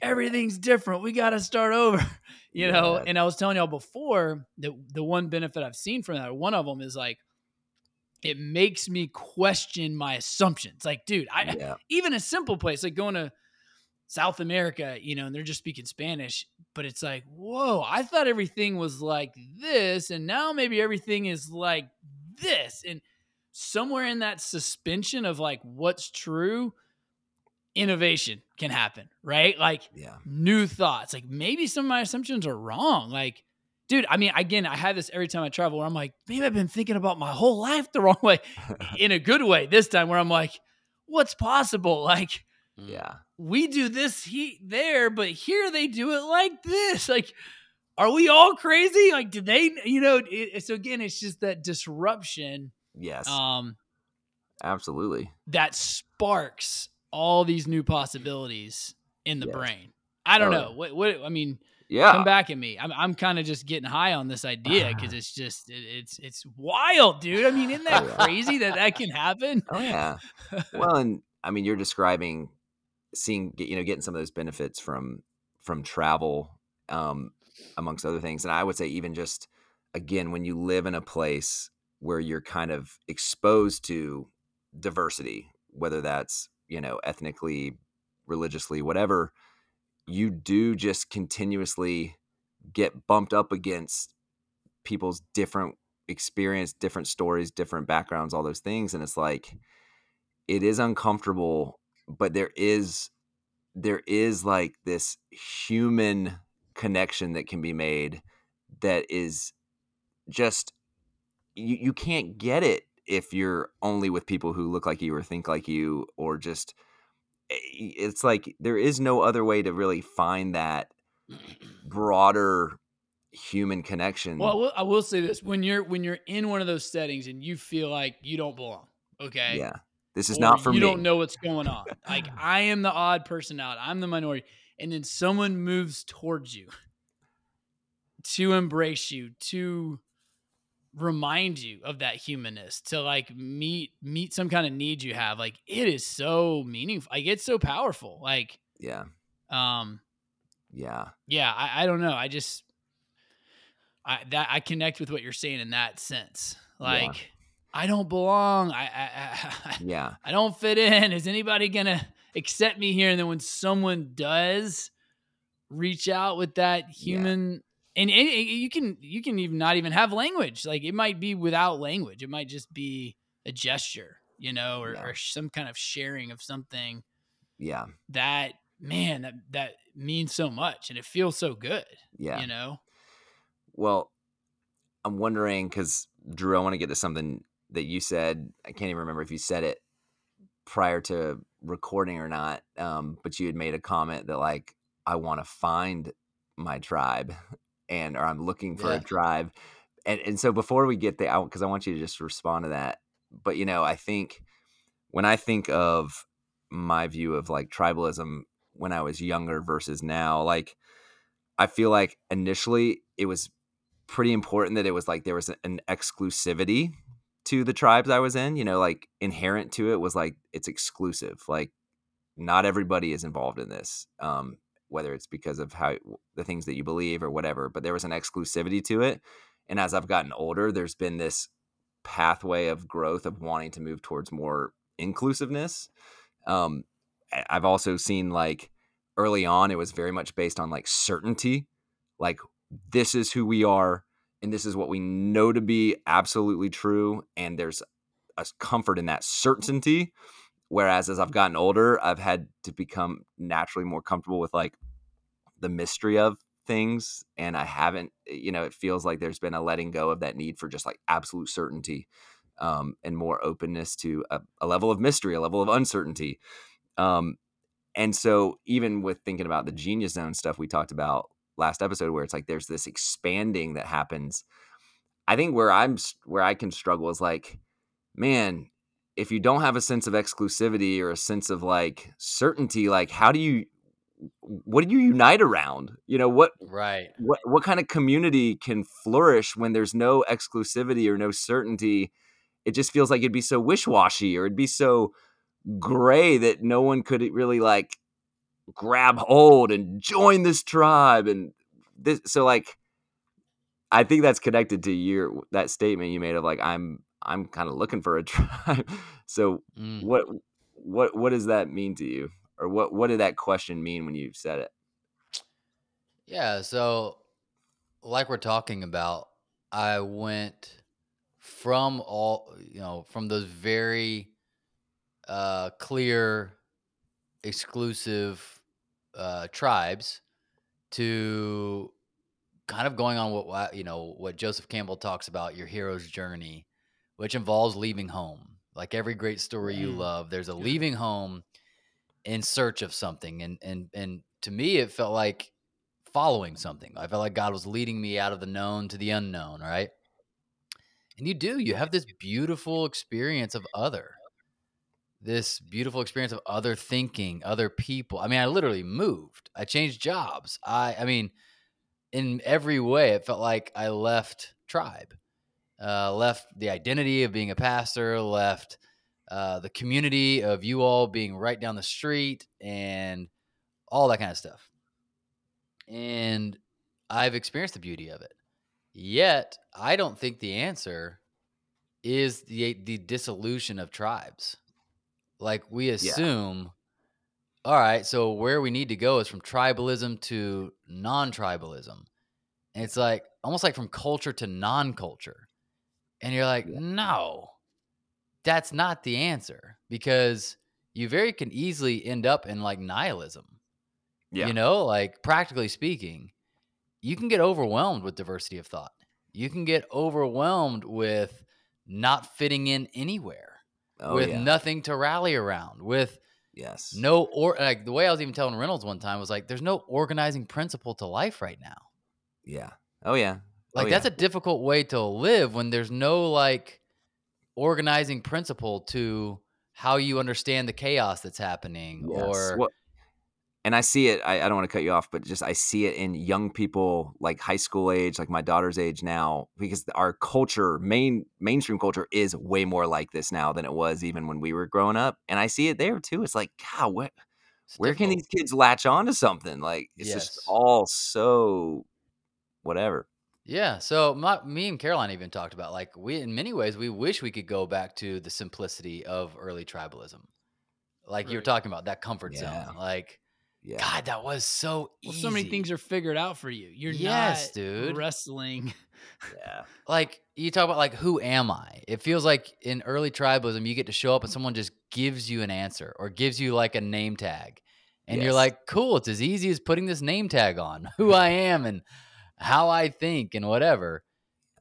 everything's different. We got to start over, you yeah. know? And I was telling y'all before that the one benefit I've seen from that, one of them is like, it makes me question my assumptions. Like, dude, I yeah. even a simple place like going to South America, you know, and they're just speaking Spanish, but it's like, whoa, I thought everything was like this, and now maybe everything is like this. And somewhere in that suspension of like what's true, innovation can happen, right? Like yeah. new thoughts. Like maybe some of my assumptions are wrong. Like, dude, I mean, again, I have this every time I travel where I'm like, maybe I've been thinking about my whole life the wrong way in a good way this time where I'm like, what's possible? Like, yeah, we do this he there, but here they do it like this. Like, are we all crazy? Like, did they, you know, it, so again, it's just that disruption Yes. Um, absolutely. That sparks all these new possibilities in the yes. brain. I don't know. What, what, I mean, yeah. Come back at me. I'm, I'm kind of just getting high on this idea because it's just, it, it's, it's wild, dude. I mean, isn't that crazy that that can happen? Oh, yeah. well, and I mean, you're describing seeing, you know, getting some of those benefits from, from travel, um, amongst other things. And I would say, even just, again, when you live in a place where you're kind of exposed to diversity, whether that's, you know, ethnically, religiously, whatever, you do just continuously get bumped up against people's different experience, different stories, different backgrounds, all those things. And it's like, it is uncomfortable, but there is, there is like this human connection that can be made that is just you, you can't get it if you're only with people who look like you or think like you or just Eh, it's like there is no other way to really find that broader human connection. Well, I will, I will say this: when you're when you're in one of those settings and you feel like you don't belong, okay, yeah, this is or not for you me. You don't know what's going on. Like I am the odd person out. I'm the minority, and then someone moves towards you to embrace you, to remind you of that humanness, to like meet meet some kind of need you have. Like it is so meaningful. Like it's so powerful. Like Yeah, um yeah, yeah, I, I don't know. I just I that I connect with what you're saying in that sense. Yeah. Like I don't belong. I I, I yeah, I don't fit in. Is anybody gonna accept me here? And then when someone does reach out with that human and, and you can you can even not even have language. Like it might be without language. It might just be a gesture, you know, or, Yeah. or some kind of sharing of something yeah, that man that that means so much and it feels so good. yeah. You know? Well, I'm wondering because Drew, I want to get to something that you said. I can't even remember if you said it prior to recording or not. Um, but you had made a comment that like I want to find my tribe, and or I'm looking for Yeah. a drive. and and so before we get there, because I want you to just respond to that. But you know, I think when I think of my view of like tribalism when I was younger versus now, like I feel like initially it was pretty important that it was like there was an exclusivity to the tribes I was in, you know, like inherent to it was like it's exclusive. Like not everybody is involved in this. Um whether it's because of how the things that you believe or whatever, but there was an exclusivity to it. And as I've gotten older, there's been this pathway of growth of wanting to move towards more inclusiveness. Um I've also seen like early on it was very much based on like certainty like this is who we are and this is what we know to be absolutely true and there's a comfort in that certainty whereas as i've gotten older i've had to become naturally more comfortable with like the mystery of things and i haven't you know it feels like there's been a letting go of that need for just like absolute certainty um, and more openness to a, a level of mystery a level of uncertainty. Um, and so even with thinking about the genius zone stuff we talked about last episode where it's like there's this expanding that happens i think where i'm where i can struggle is like man if you don't have a sense of exclusivity or a sense of like certainty like how do you what do you unite around you know what Right. what what kind of community can flourish when there's no exclusivity or no certainty it just feels like it'd be so wish-washy or it'd be so gray that no one could really like grab hold and join this tribe and this so like i think that's connected to your that statement you made of like i'm i'm kind of looking for a tribe so Mm. what what what does that mean to you or what what did that question mean when you said it Yeah. So, like we're talking about, I went from all, you know, from those very uh, clear, exclusive uh, tribes to kind of going on what- you know, what Joseph Campbell talks about your hero's journey, which involves leaving home. Like every great story you love, there's a leaving home in search of something. And, and, and to me, it felt like following something. I felt like God was leading me out of the known to the unknown, right? And you do, you have this beautiful experience of other, this beautiful experience of other thinking, other people. I mean, I literally moved, I changed jobs. I, I mean, in every way, it felt like I left tribe, uh, left the identity of being a pastor, left uh, the community of you all being right down the street, and all that kind of stuff and I've experienced the beauty of it. Yet, I don't think the answer is the the dissolution of tribes. Like we assume, all right, so where we need to go is from tribalism to non-tribalism. And it's like almost like from culture to non-culture. And you're like, Yeah. no, that's not the answer because you very can easily end up in like nihilism. yeah You know, like practically speaking, you can get overwhelmed with diversity of thought. You can get overwhelmed with not fitting in anywhere, oh with yeah nothing to rally around, with Yes. No, or like the way I was even telling Reynolds one time was like, there's no organizing principle to life right now. Yeah. Oh yeah. Oh, like oh, that's yeah. a difficult way to live when there's no like organizing principle to how you understand the chaos that's happening Yes. or Well, and I see it. I, I don't want to cut you off, but just I see it in young people like high school age, like my daughter's age now, because our culture, main mainstream culture, is way more like this now than it was even when we were growing up. And I see it there too. It's like, God, what? it's Where can these kids latch on to something? Like it's Yes. just all so whatever. Yeah. So my, me and Caroline even talked about like we in many ways we wish we could go back to the simplicity of early tribalism. Like you were Right. talking about that comfort Yeah. zone. Like Yeah. God, that was so Well, easy. so many things are figured out for you. You're Yes, not dude. wrestling. Yeah. like you talk about like who am I? It feels like in early tribalism you get to show up and someone just gives you an answer or gives you like a name tag. And you're Yes. like, cool, it's as easy as putting this name tag on who I am and how I think and whatever.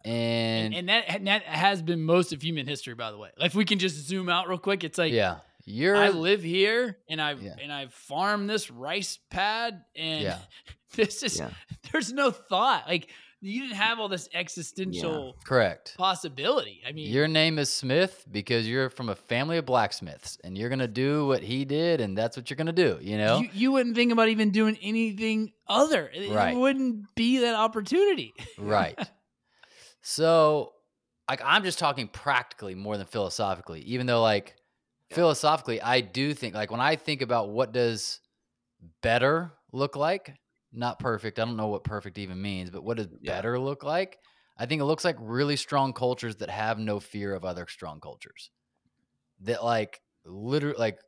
And, And, and that and that has been most of human history, by the way. Like if we can just zoom out real quick, it's like yeah, you're I live here and I Yeah. and I farm this rice pad and Yeah. this is Yeah. there's no thought. Like you didn't have all this existential correct. possibility. I mean, Your name is Smith because you're from a family of blacksmiths and you're going to do what he did and that's what you're going to do, you know? you, you wouldn't think about even doing anything other. It- Right. It wouldn't be that opportunity. Right. so, like, I'm just talking practically more than philosophically, even though, like, Yeah. philosophically, I do think, like, when I think about what does better look like, not perfect, I don't know what perfect even means, but what does Yeah. better look like? I think it looks like really strong cultures that have no fear of other strong cultures. That, like, literally, like,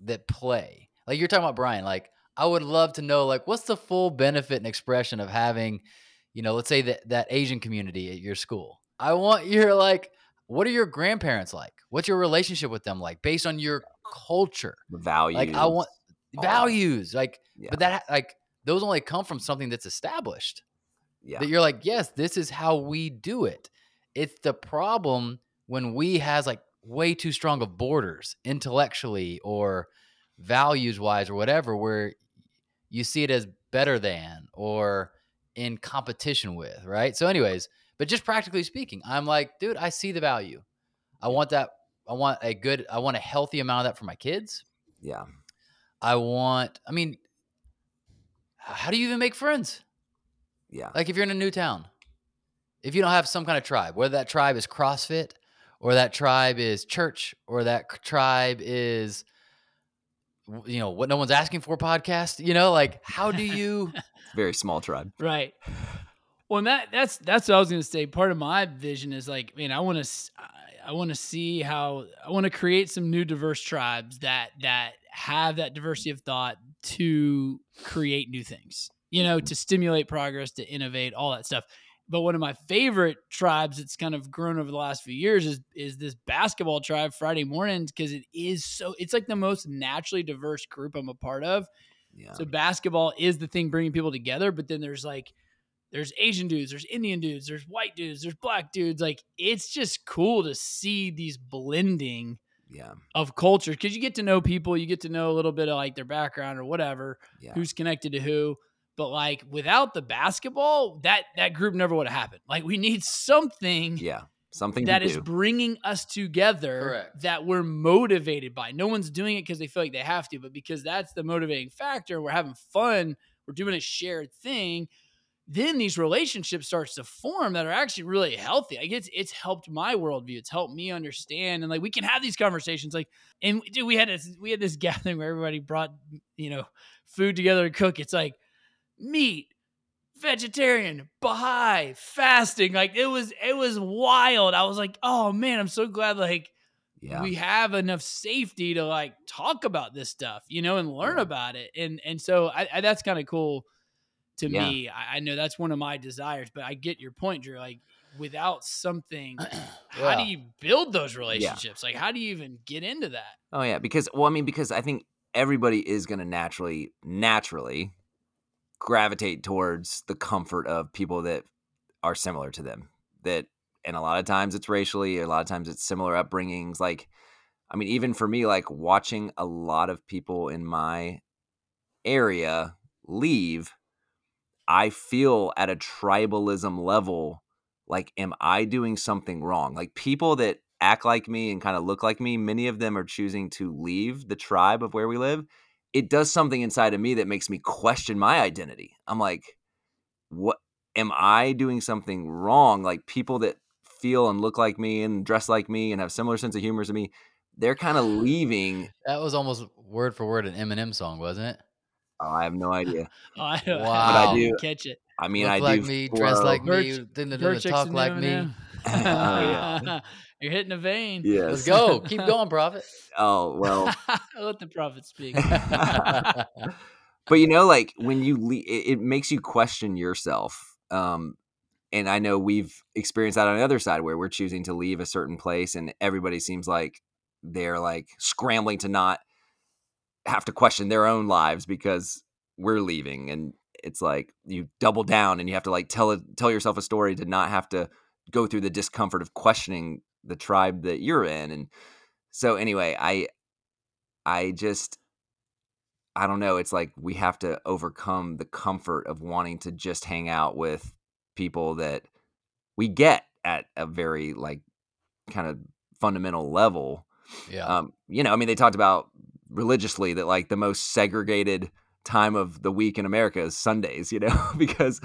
that play. Like, you're talking about Brian, like, I would love to know, like, what's the full benefit and expression of having you know, let's say that that Asian community at your school. I want your like, what are your grandparents like? What's your relationship with them like, based on your culture? The values. Like, I want values, like, Yeah. but that like those only come from something that's established. yeah. That you're like, yes, this is how we do it. It's the problem when we has like way too strong of borders intellectually or values wise or whatever, where you see it as better than or in competition with, right? So, anyways, but just practically speaking, I'm like, dude, I see the value. I want that. I want a good, I want a healthy amount of that for my kids. yeah. I want, I mean, how do you even make friends? Yeah. Like if you're in a new town, if you don't have some kind of tribe, whether that tribe is CrossFit or that tribe is church or that c- tribe is, you know, what no one's asking for podcast, you know, like how do you, Very small tribe. Right. Well, and that that's that's what I was gonna say. Part of my vision is like, man, I want to, I want to see how I want to create some new diverse tribes that that have that diversity of thought to create new things. You know, mm-hmm. to stimulate progress, to innovate, all that stuff. But one of my favorite tribes that's kind of grown over the last few years is is this basketball tribe Friday mornings because it is so it's like the most naturally diverse group I'm a part of. Yeah. So basketball is the thing bringing people together, but then there's like there's Asian dudes, there's Indian dudes, there's white dudes, there's black dudes. Like it's just cool to see these blending yeah. of culture because you get to know people, you get to know a little bit of like their background or whatever, Yeah. who's connected to who. But like without the basketball, that that group never would have happened. Like we need something Yeah. Something that is do. bringing us together Correct. that we're motivated by. No one's doing it because they feel like they have to, but because that's the motivating factor. We're having fun. We're doing a shared thing. Then these relationships starts to form that are actually really healthy. Like it's it's helped my worldview. It's helped me understand, and like we can have these conversations. Like, and dude, we had this we had this gathering where everybody brought you know food together to cook. It's like meat, vegetarian, Baha'i, fasting. Like it was it was wild. I was like, oh man, I'm so glad like Yeah. we have enough safety to like talk about this stuff, you know, and learn Yeah. about it. And and so I, I that's kind of cool to Yeah. me. I, I know that's one of my desires, but I get your point, Drew. Like without something, how do you build those relationships? Like how do you even get into that? Oh yeah, because well, I mean, because I think everybody is going to naturally, naturally gravitate towards the comfort of people that are similar to them. That, and a lot of times it's racially, a lot of times it's similar upbringings. Like, I mean, even for me, like watching a lot of people in my area leave, I feel at a tribalism level like, am I doing something wrong? Like, people that act like me and kind of look like me, many of them are choosing to leave the tribe of where we live. It does something inside of me that makes me question my identity. I'm like, what am I doing something wrong? Like, people that feel and look like me and dress like me and have similar sense of humor to me, they're kind of leaving. That was almost word for word an Eminem song, wasn't it? Oh, I have no idea. Oh, I don't, Wow. I But I do- catch it. I mean, Look I like do me, dress like Birch- me, didn't Birch talk and like me. Oh, yeah. You're hitting a vein. Yes. Let's go. Keep going, Prophet. Oh well, Let the prophet speak. but you know, like when you leave, it, it makes you question yourself. Um, and I know we've experienced that on the other side where we're choosing to leave a certain place, and everybody seems like they're like scrambling to not have to question their own lives because we're leaving, and it's like you double down and you have to like tell it tell yourself a story to not have to go through the discomfort of questioning the tribe that you're in, and so anyway, I I just I don't know. It's like we have to overcome the comfort of wanting to just hang out with people that we get at a very like kind of fundamental level. Yeah. Um, you know, I mean, they talked about religiously that like the most segregated time of the week in America is Sundays, you know, because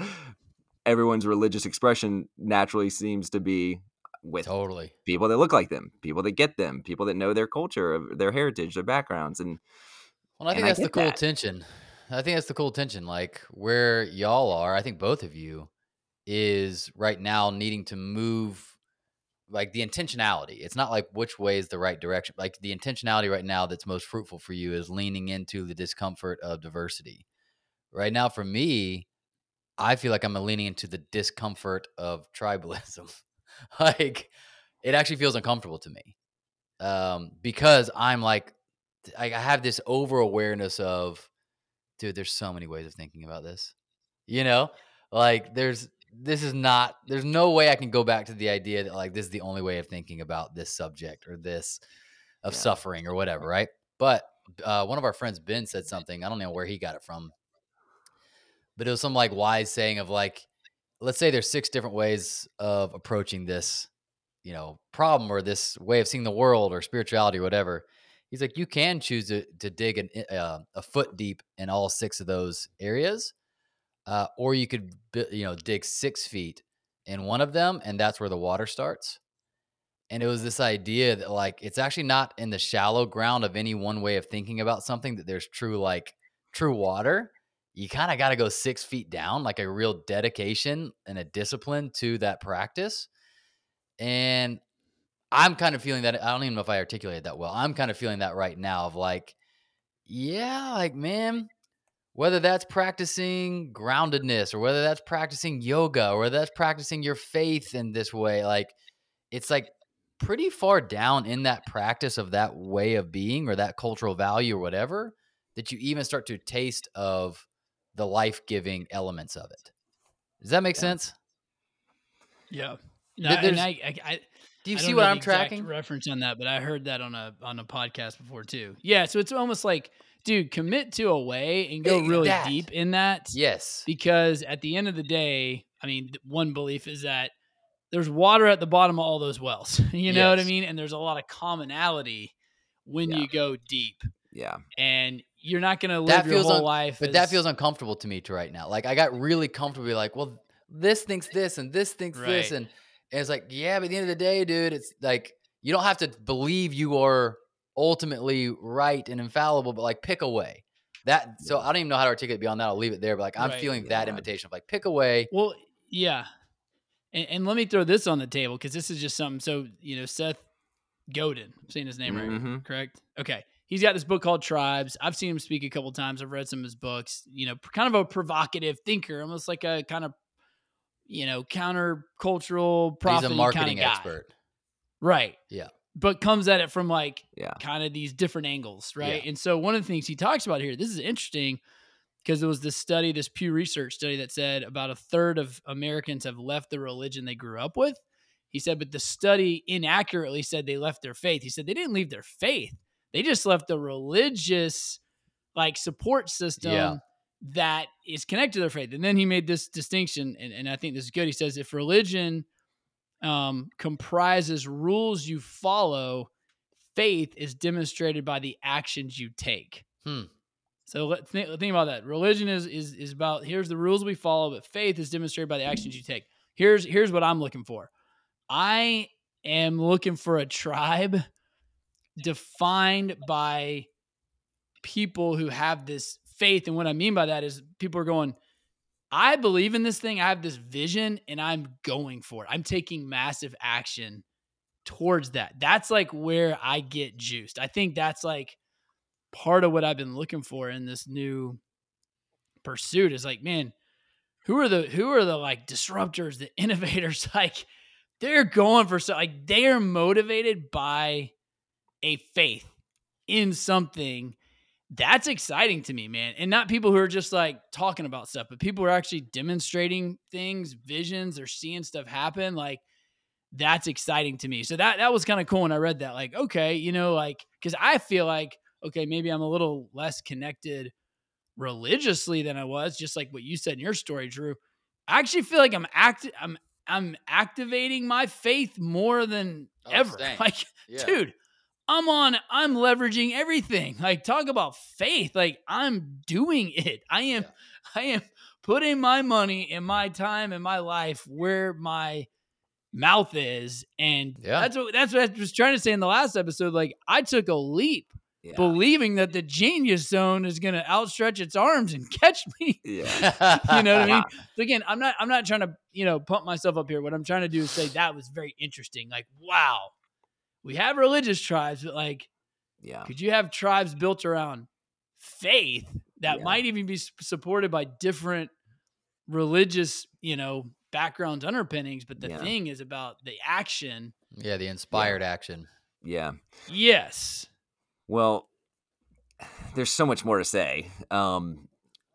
everyone's religious expression naturally seems to be with totally. people that look like them, people that get them, people that know their culture, their heritage, their backgrounds, and Well, I think I that's the cool that. tension. I think that's the cool tension. Like where y'all are, I think both of you is right now needing to move like the intentionality. It's not like which way is the right direction. Like the intentionality right now that's most fruitful for you is leaning into the discomfort of diversity. Right now, for me, I feel like I'm leaning into the discomfort of tribalism. like it actually feels uncomfortable to me um, because I'm like, I have this over awareness of, dude, there's so many ways of thinking about this. You know, like there's this is not there's no way I can go back to the idea that like this is the only way of thinking about this subject or this of Yeah. suffering or whatever, right? But uh, one of our friends Ben said something. I don't know where he got it from, but it was some like wise saying of like, let's say there's six different ways of approaching this, you know, problem or this way of seeing the world or spirituality or whatever. He's like, you can choose to, to dig an, uh, a foot deep in all six of those areas, uh, or you could, you know, dig six feet in one of them, and that's where the water starts. And it was this idea that like it's actually not in the shallow ground of any one way of thinking about something that there's true like true water. You kind of got to go six feet down, like a real dedication and a discipline to that practice. And I'm kind of feeling that. I don't even know if I articulated that well. I'm kind of feeling that right now of like, yeah, like, man, whether that's practicing groundedness or whether that's practicing yoga or whether that's practicing your faith in this way, like, it's like pretty far down in that practice of that way of being or that cultural value or whatever that you even start to taste of the life giving elements of it. Does that make Yeah. sense? yeah. No, and I, I, I, Do you I see what I'm tracking? Reference on that, but I heard that on a on a podcast before too. Yeah, so it's almost like, dude, commit to a way and go really that. deep in that. Yes. Because at the end of the day, I mean, one belief is that there's water at the bottom of all those wells. you know what I mean? And there's a lot of commonality when Yeah. you go deep, yeah, and you're not going to live That your feels whole un- life. But that feels uncomfortable to me to right now. Like I got really comfortable, like, well, this thinks this and this thinks this, and, and it's like, yeah, but at the end of the day, dude, it's like you don't have to believe you are ultimately right and infallible, but like pick away. way. That so I don't even know how to articulate beyond that. I'll leave it there. But like I'm Right. feeling that invitation of like pick away. Well, yeah. And, and let me throw this on the table because this is just something. So, you know, Seth Godin, I'm saying his name right, Mhm. correct? Okay. He's got this book called Tribes. I've seen him speak a couple times. I've read some of his books. You know, kind of a provocative thinker, almost like a kind of, you know, countercultural He's prophet He's a marketing guy. expert. Right. Yeah. But comes at it from like yeah, kind of these different angles, right? Yeah. And so one of the things he talks about here, this is interesting because there was this study, this Pew Research study that said about a third of Americans have left the religion they grew up with. He said, but the study inaccurately said they left their faith. He said they didn't leave their faith. They just left the religious like support system Yeah. that is connected to their faith. And then he made this distinction, and, and I think this is good. He says if religion um, comprises rules you follow, faith is demonstrated by the actions you take. Hmm. So let think, think about that. Religion is is is about here's the rules we follow, but faith is demonstrated by the actions you take. Here's here's what I'm looking for. I am looking for a tribe defined by people who have this faith. And what I mean by that is people are going, I believe in this thing. I have this vision and I'm going for it. I'm taking massive action towards that. That's like where I get juiced. I think that's like part of what I've been looking for in this new pursuit is like, man, who are the who are the like disruptors, the innovators? Like they're going for so like they are motivated by a faith in something that's exciting to me, man. And not people who are just like talking about stuff, but people who are actually demonstrating things, visions, or seeing stuff happen. Like that's exciting to me. So that that was kind of cool when I read that. Like, okay, you know, like because I feel like okay, maybe I'm a little less connected religiously than I was, just like what you said in your story, Drew. I actually feel like I'm act I'm I'm activating my faith more than Oh, ever. Like, Yeah. dude, I'm on I'm leveraging everything. Like talk about faith. Like I'm doing it. I am Yeah. I am putting my money and my time and my life where my mouth is. And Yeah. that's what that's what I was trying to say in the last episode. Like I took a leap Yeah. believing that the genius zone is gonna outstretch its arms and catch me. yeah. You know what I mean? So again, I'm not I'm not trying to, you know, pump myself up here. What I'm trying to do is say that was very interesting. Like, wow. We have religious tribes, but like Yeah. could you have tribes built around faith that Yeah. might even be supported by different religious, you know, backgrounds, underpinnings? But the Yeah. thing is about the action. yeah, the inspired action. Yeah. Yes. Well, there's so much more to say. Um,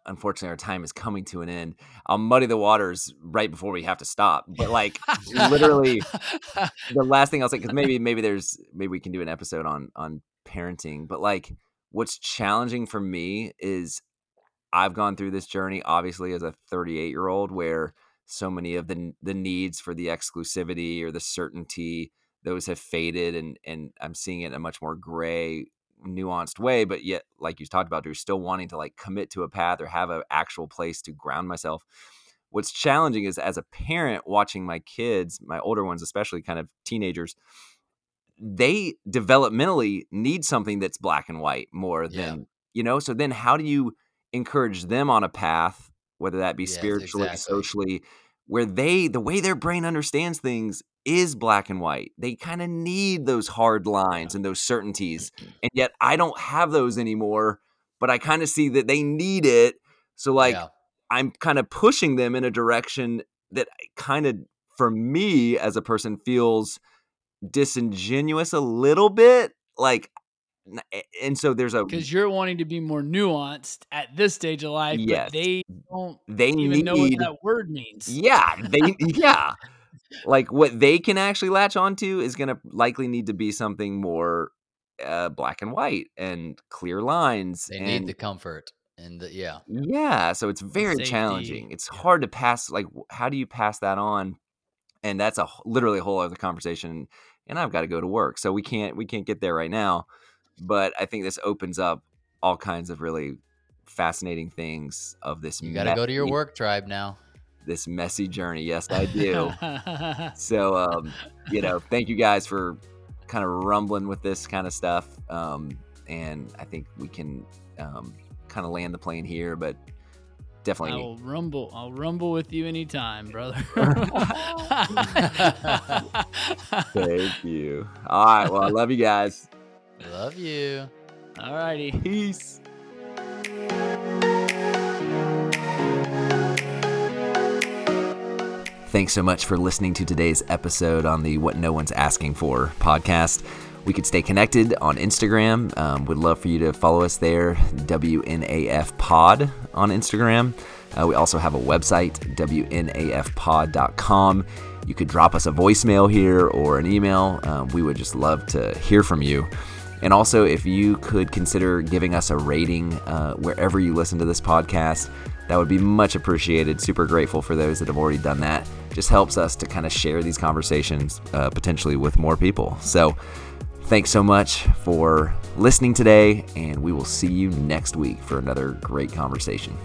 unfortunately, our time is coming to an end. I'll muddy the waters right before we have to stop. But like, literally, the last thing I'll say, because maybe maybe there's maybe we can do an episode on on parenting. But like, what's challenging for me is I've gone through this journey, obviously, as a 38 year old, where so many of the the needs for the exclusivity or the certainty those have faded, and and I'm seeing it in a much more gray, nuanced way. But yet, like you talked about, Drew, still wanting to like commit to a path or have an actual place to ground myself. What's challenging is as a parent watching my kids, my older ones especially, kind of teenagers, they developmentally need something that's black and white more Yeah. than you know. So then, how do you encourage them on a path, whether that be Yes, spiritually, exactly. socially, where they the way their brain understands things is black and white. They kind of need those hard lines and those certainties. And yet I don't have those anymore, but I kind of see that they need it. So like yeah. I'm kind of pushing them in a direction that kind of for me as a person feels disingenuous a little bit like and so there's a Because you're wanting to be more nuanced at this stage of life, Yes. but they don't they even need know what that word means. Yeah, they yeah. Like what they can actually latch onto is going to likely need to be something more uh, black and white and clear lines. They and need the comfort and the yeah. yeah, so it's very Safety, challenging. It's yeah. hard to pass. Like, how do you pass that on? And that's a literally a whole other conversation. And I've got to go to work, so we can't we can't get there right now. But I think this opens up all kinds of really fascinating things of this. You got to go to your work tribe now. This messy journey. Yes, I do. So, um, you know, thank you guys for kind of rumbling with this kind of stuff. Um, and I think we can um, kind of land the plane here, but definitely. I'll rumble. I'll rumble with you anytime, brother. Thank you. All right. Well, I love you guys. Love you. All righty. Peace. Thanks so much for listening to today's episode on the What No One's Asking For podcast. We could stay connected on Instagram. Um, would love for you to follow us there, WNAF Pod on Instagram. Uh, we also have a website, WNAFpod.com. you could drop us a voicemail here or an email. Um, we would just love to hear from you. And also, if you could consider giving us a rating uh, wherever you listen to this podcast, that would be much appreciated. Super grateful for those that have already done that. Just helps us to kind of share these conversations uh, potentially with more people. So, thanks so much for listening today, and we will see you next week for another great conversation.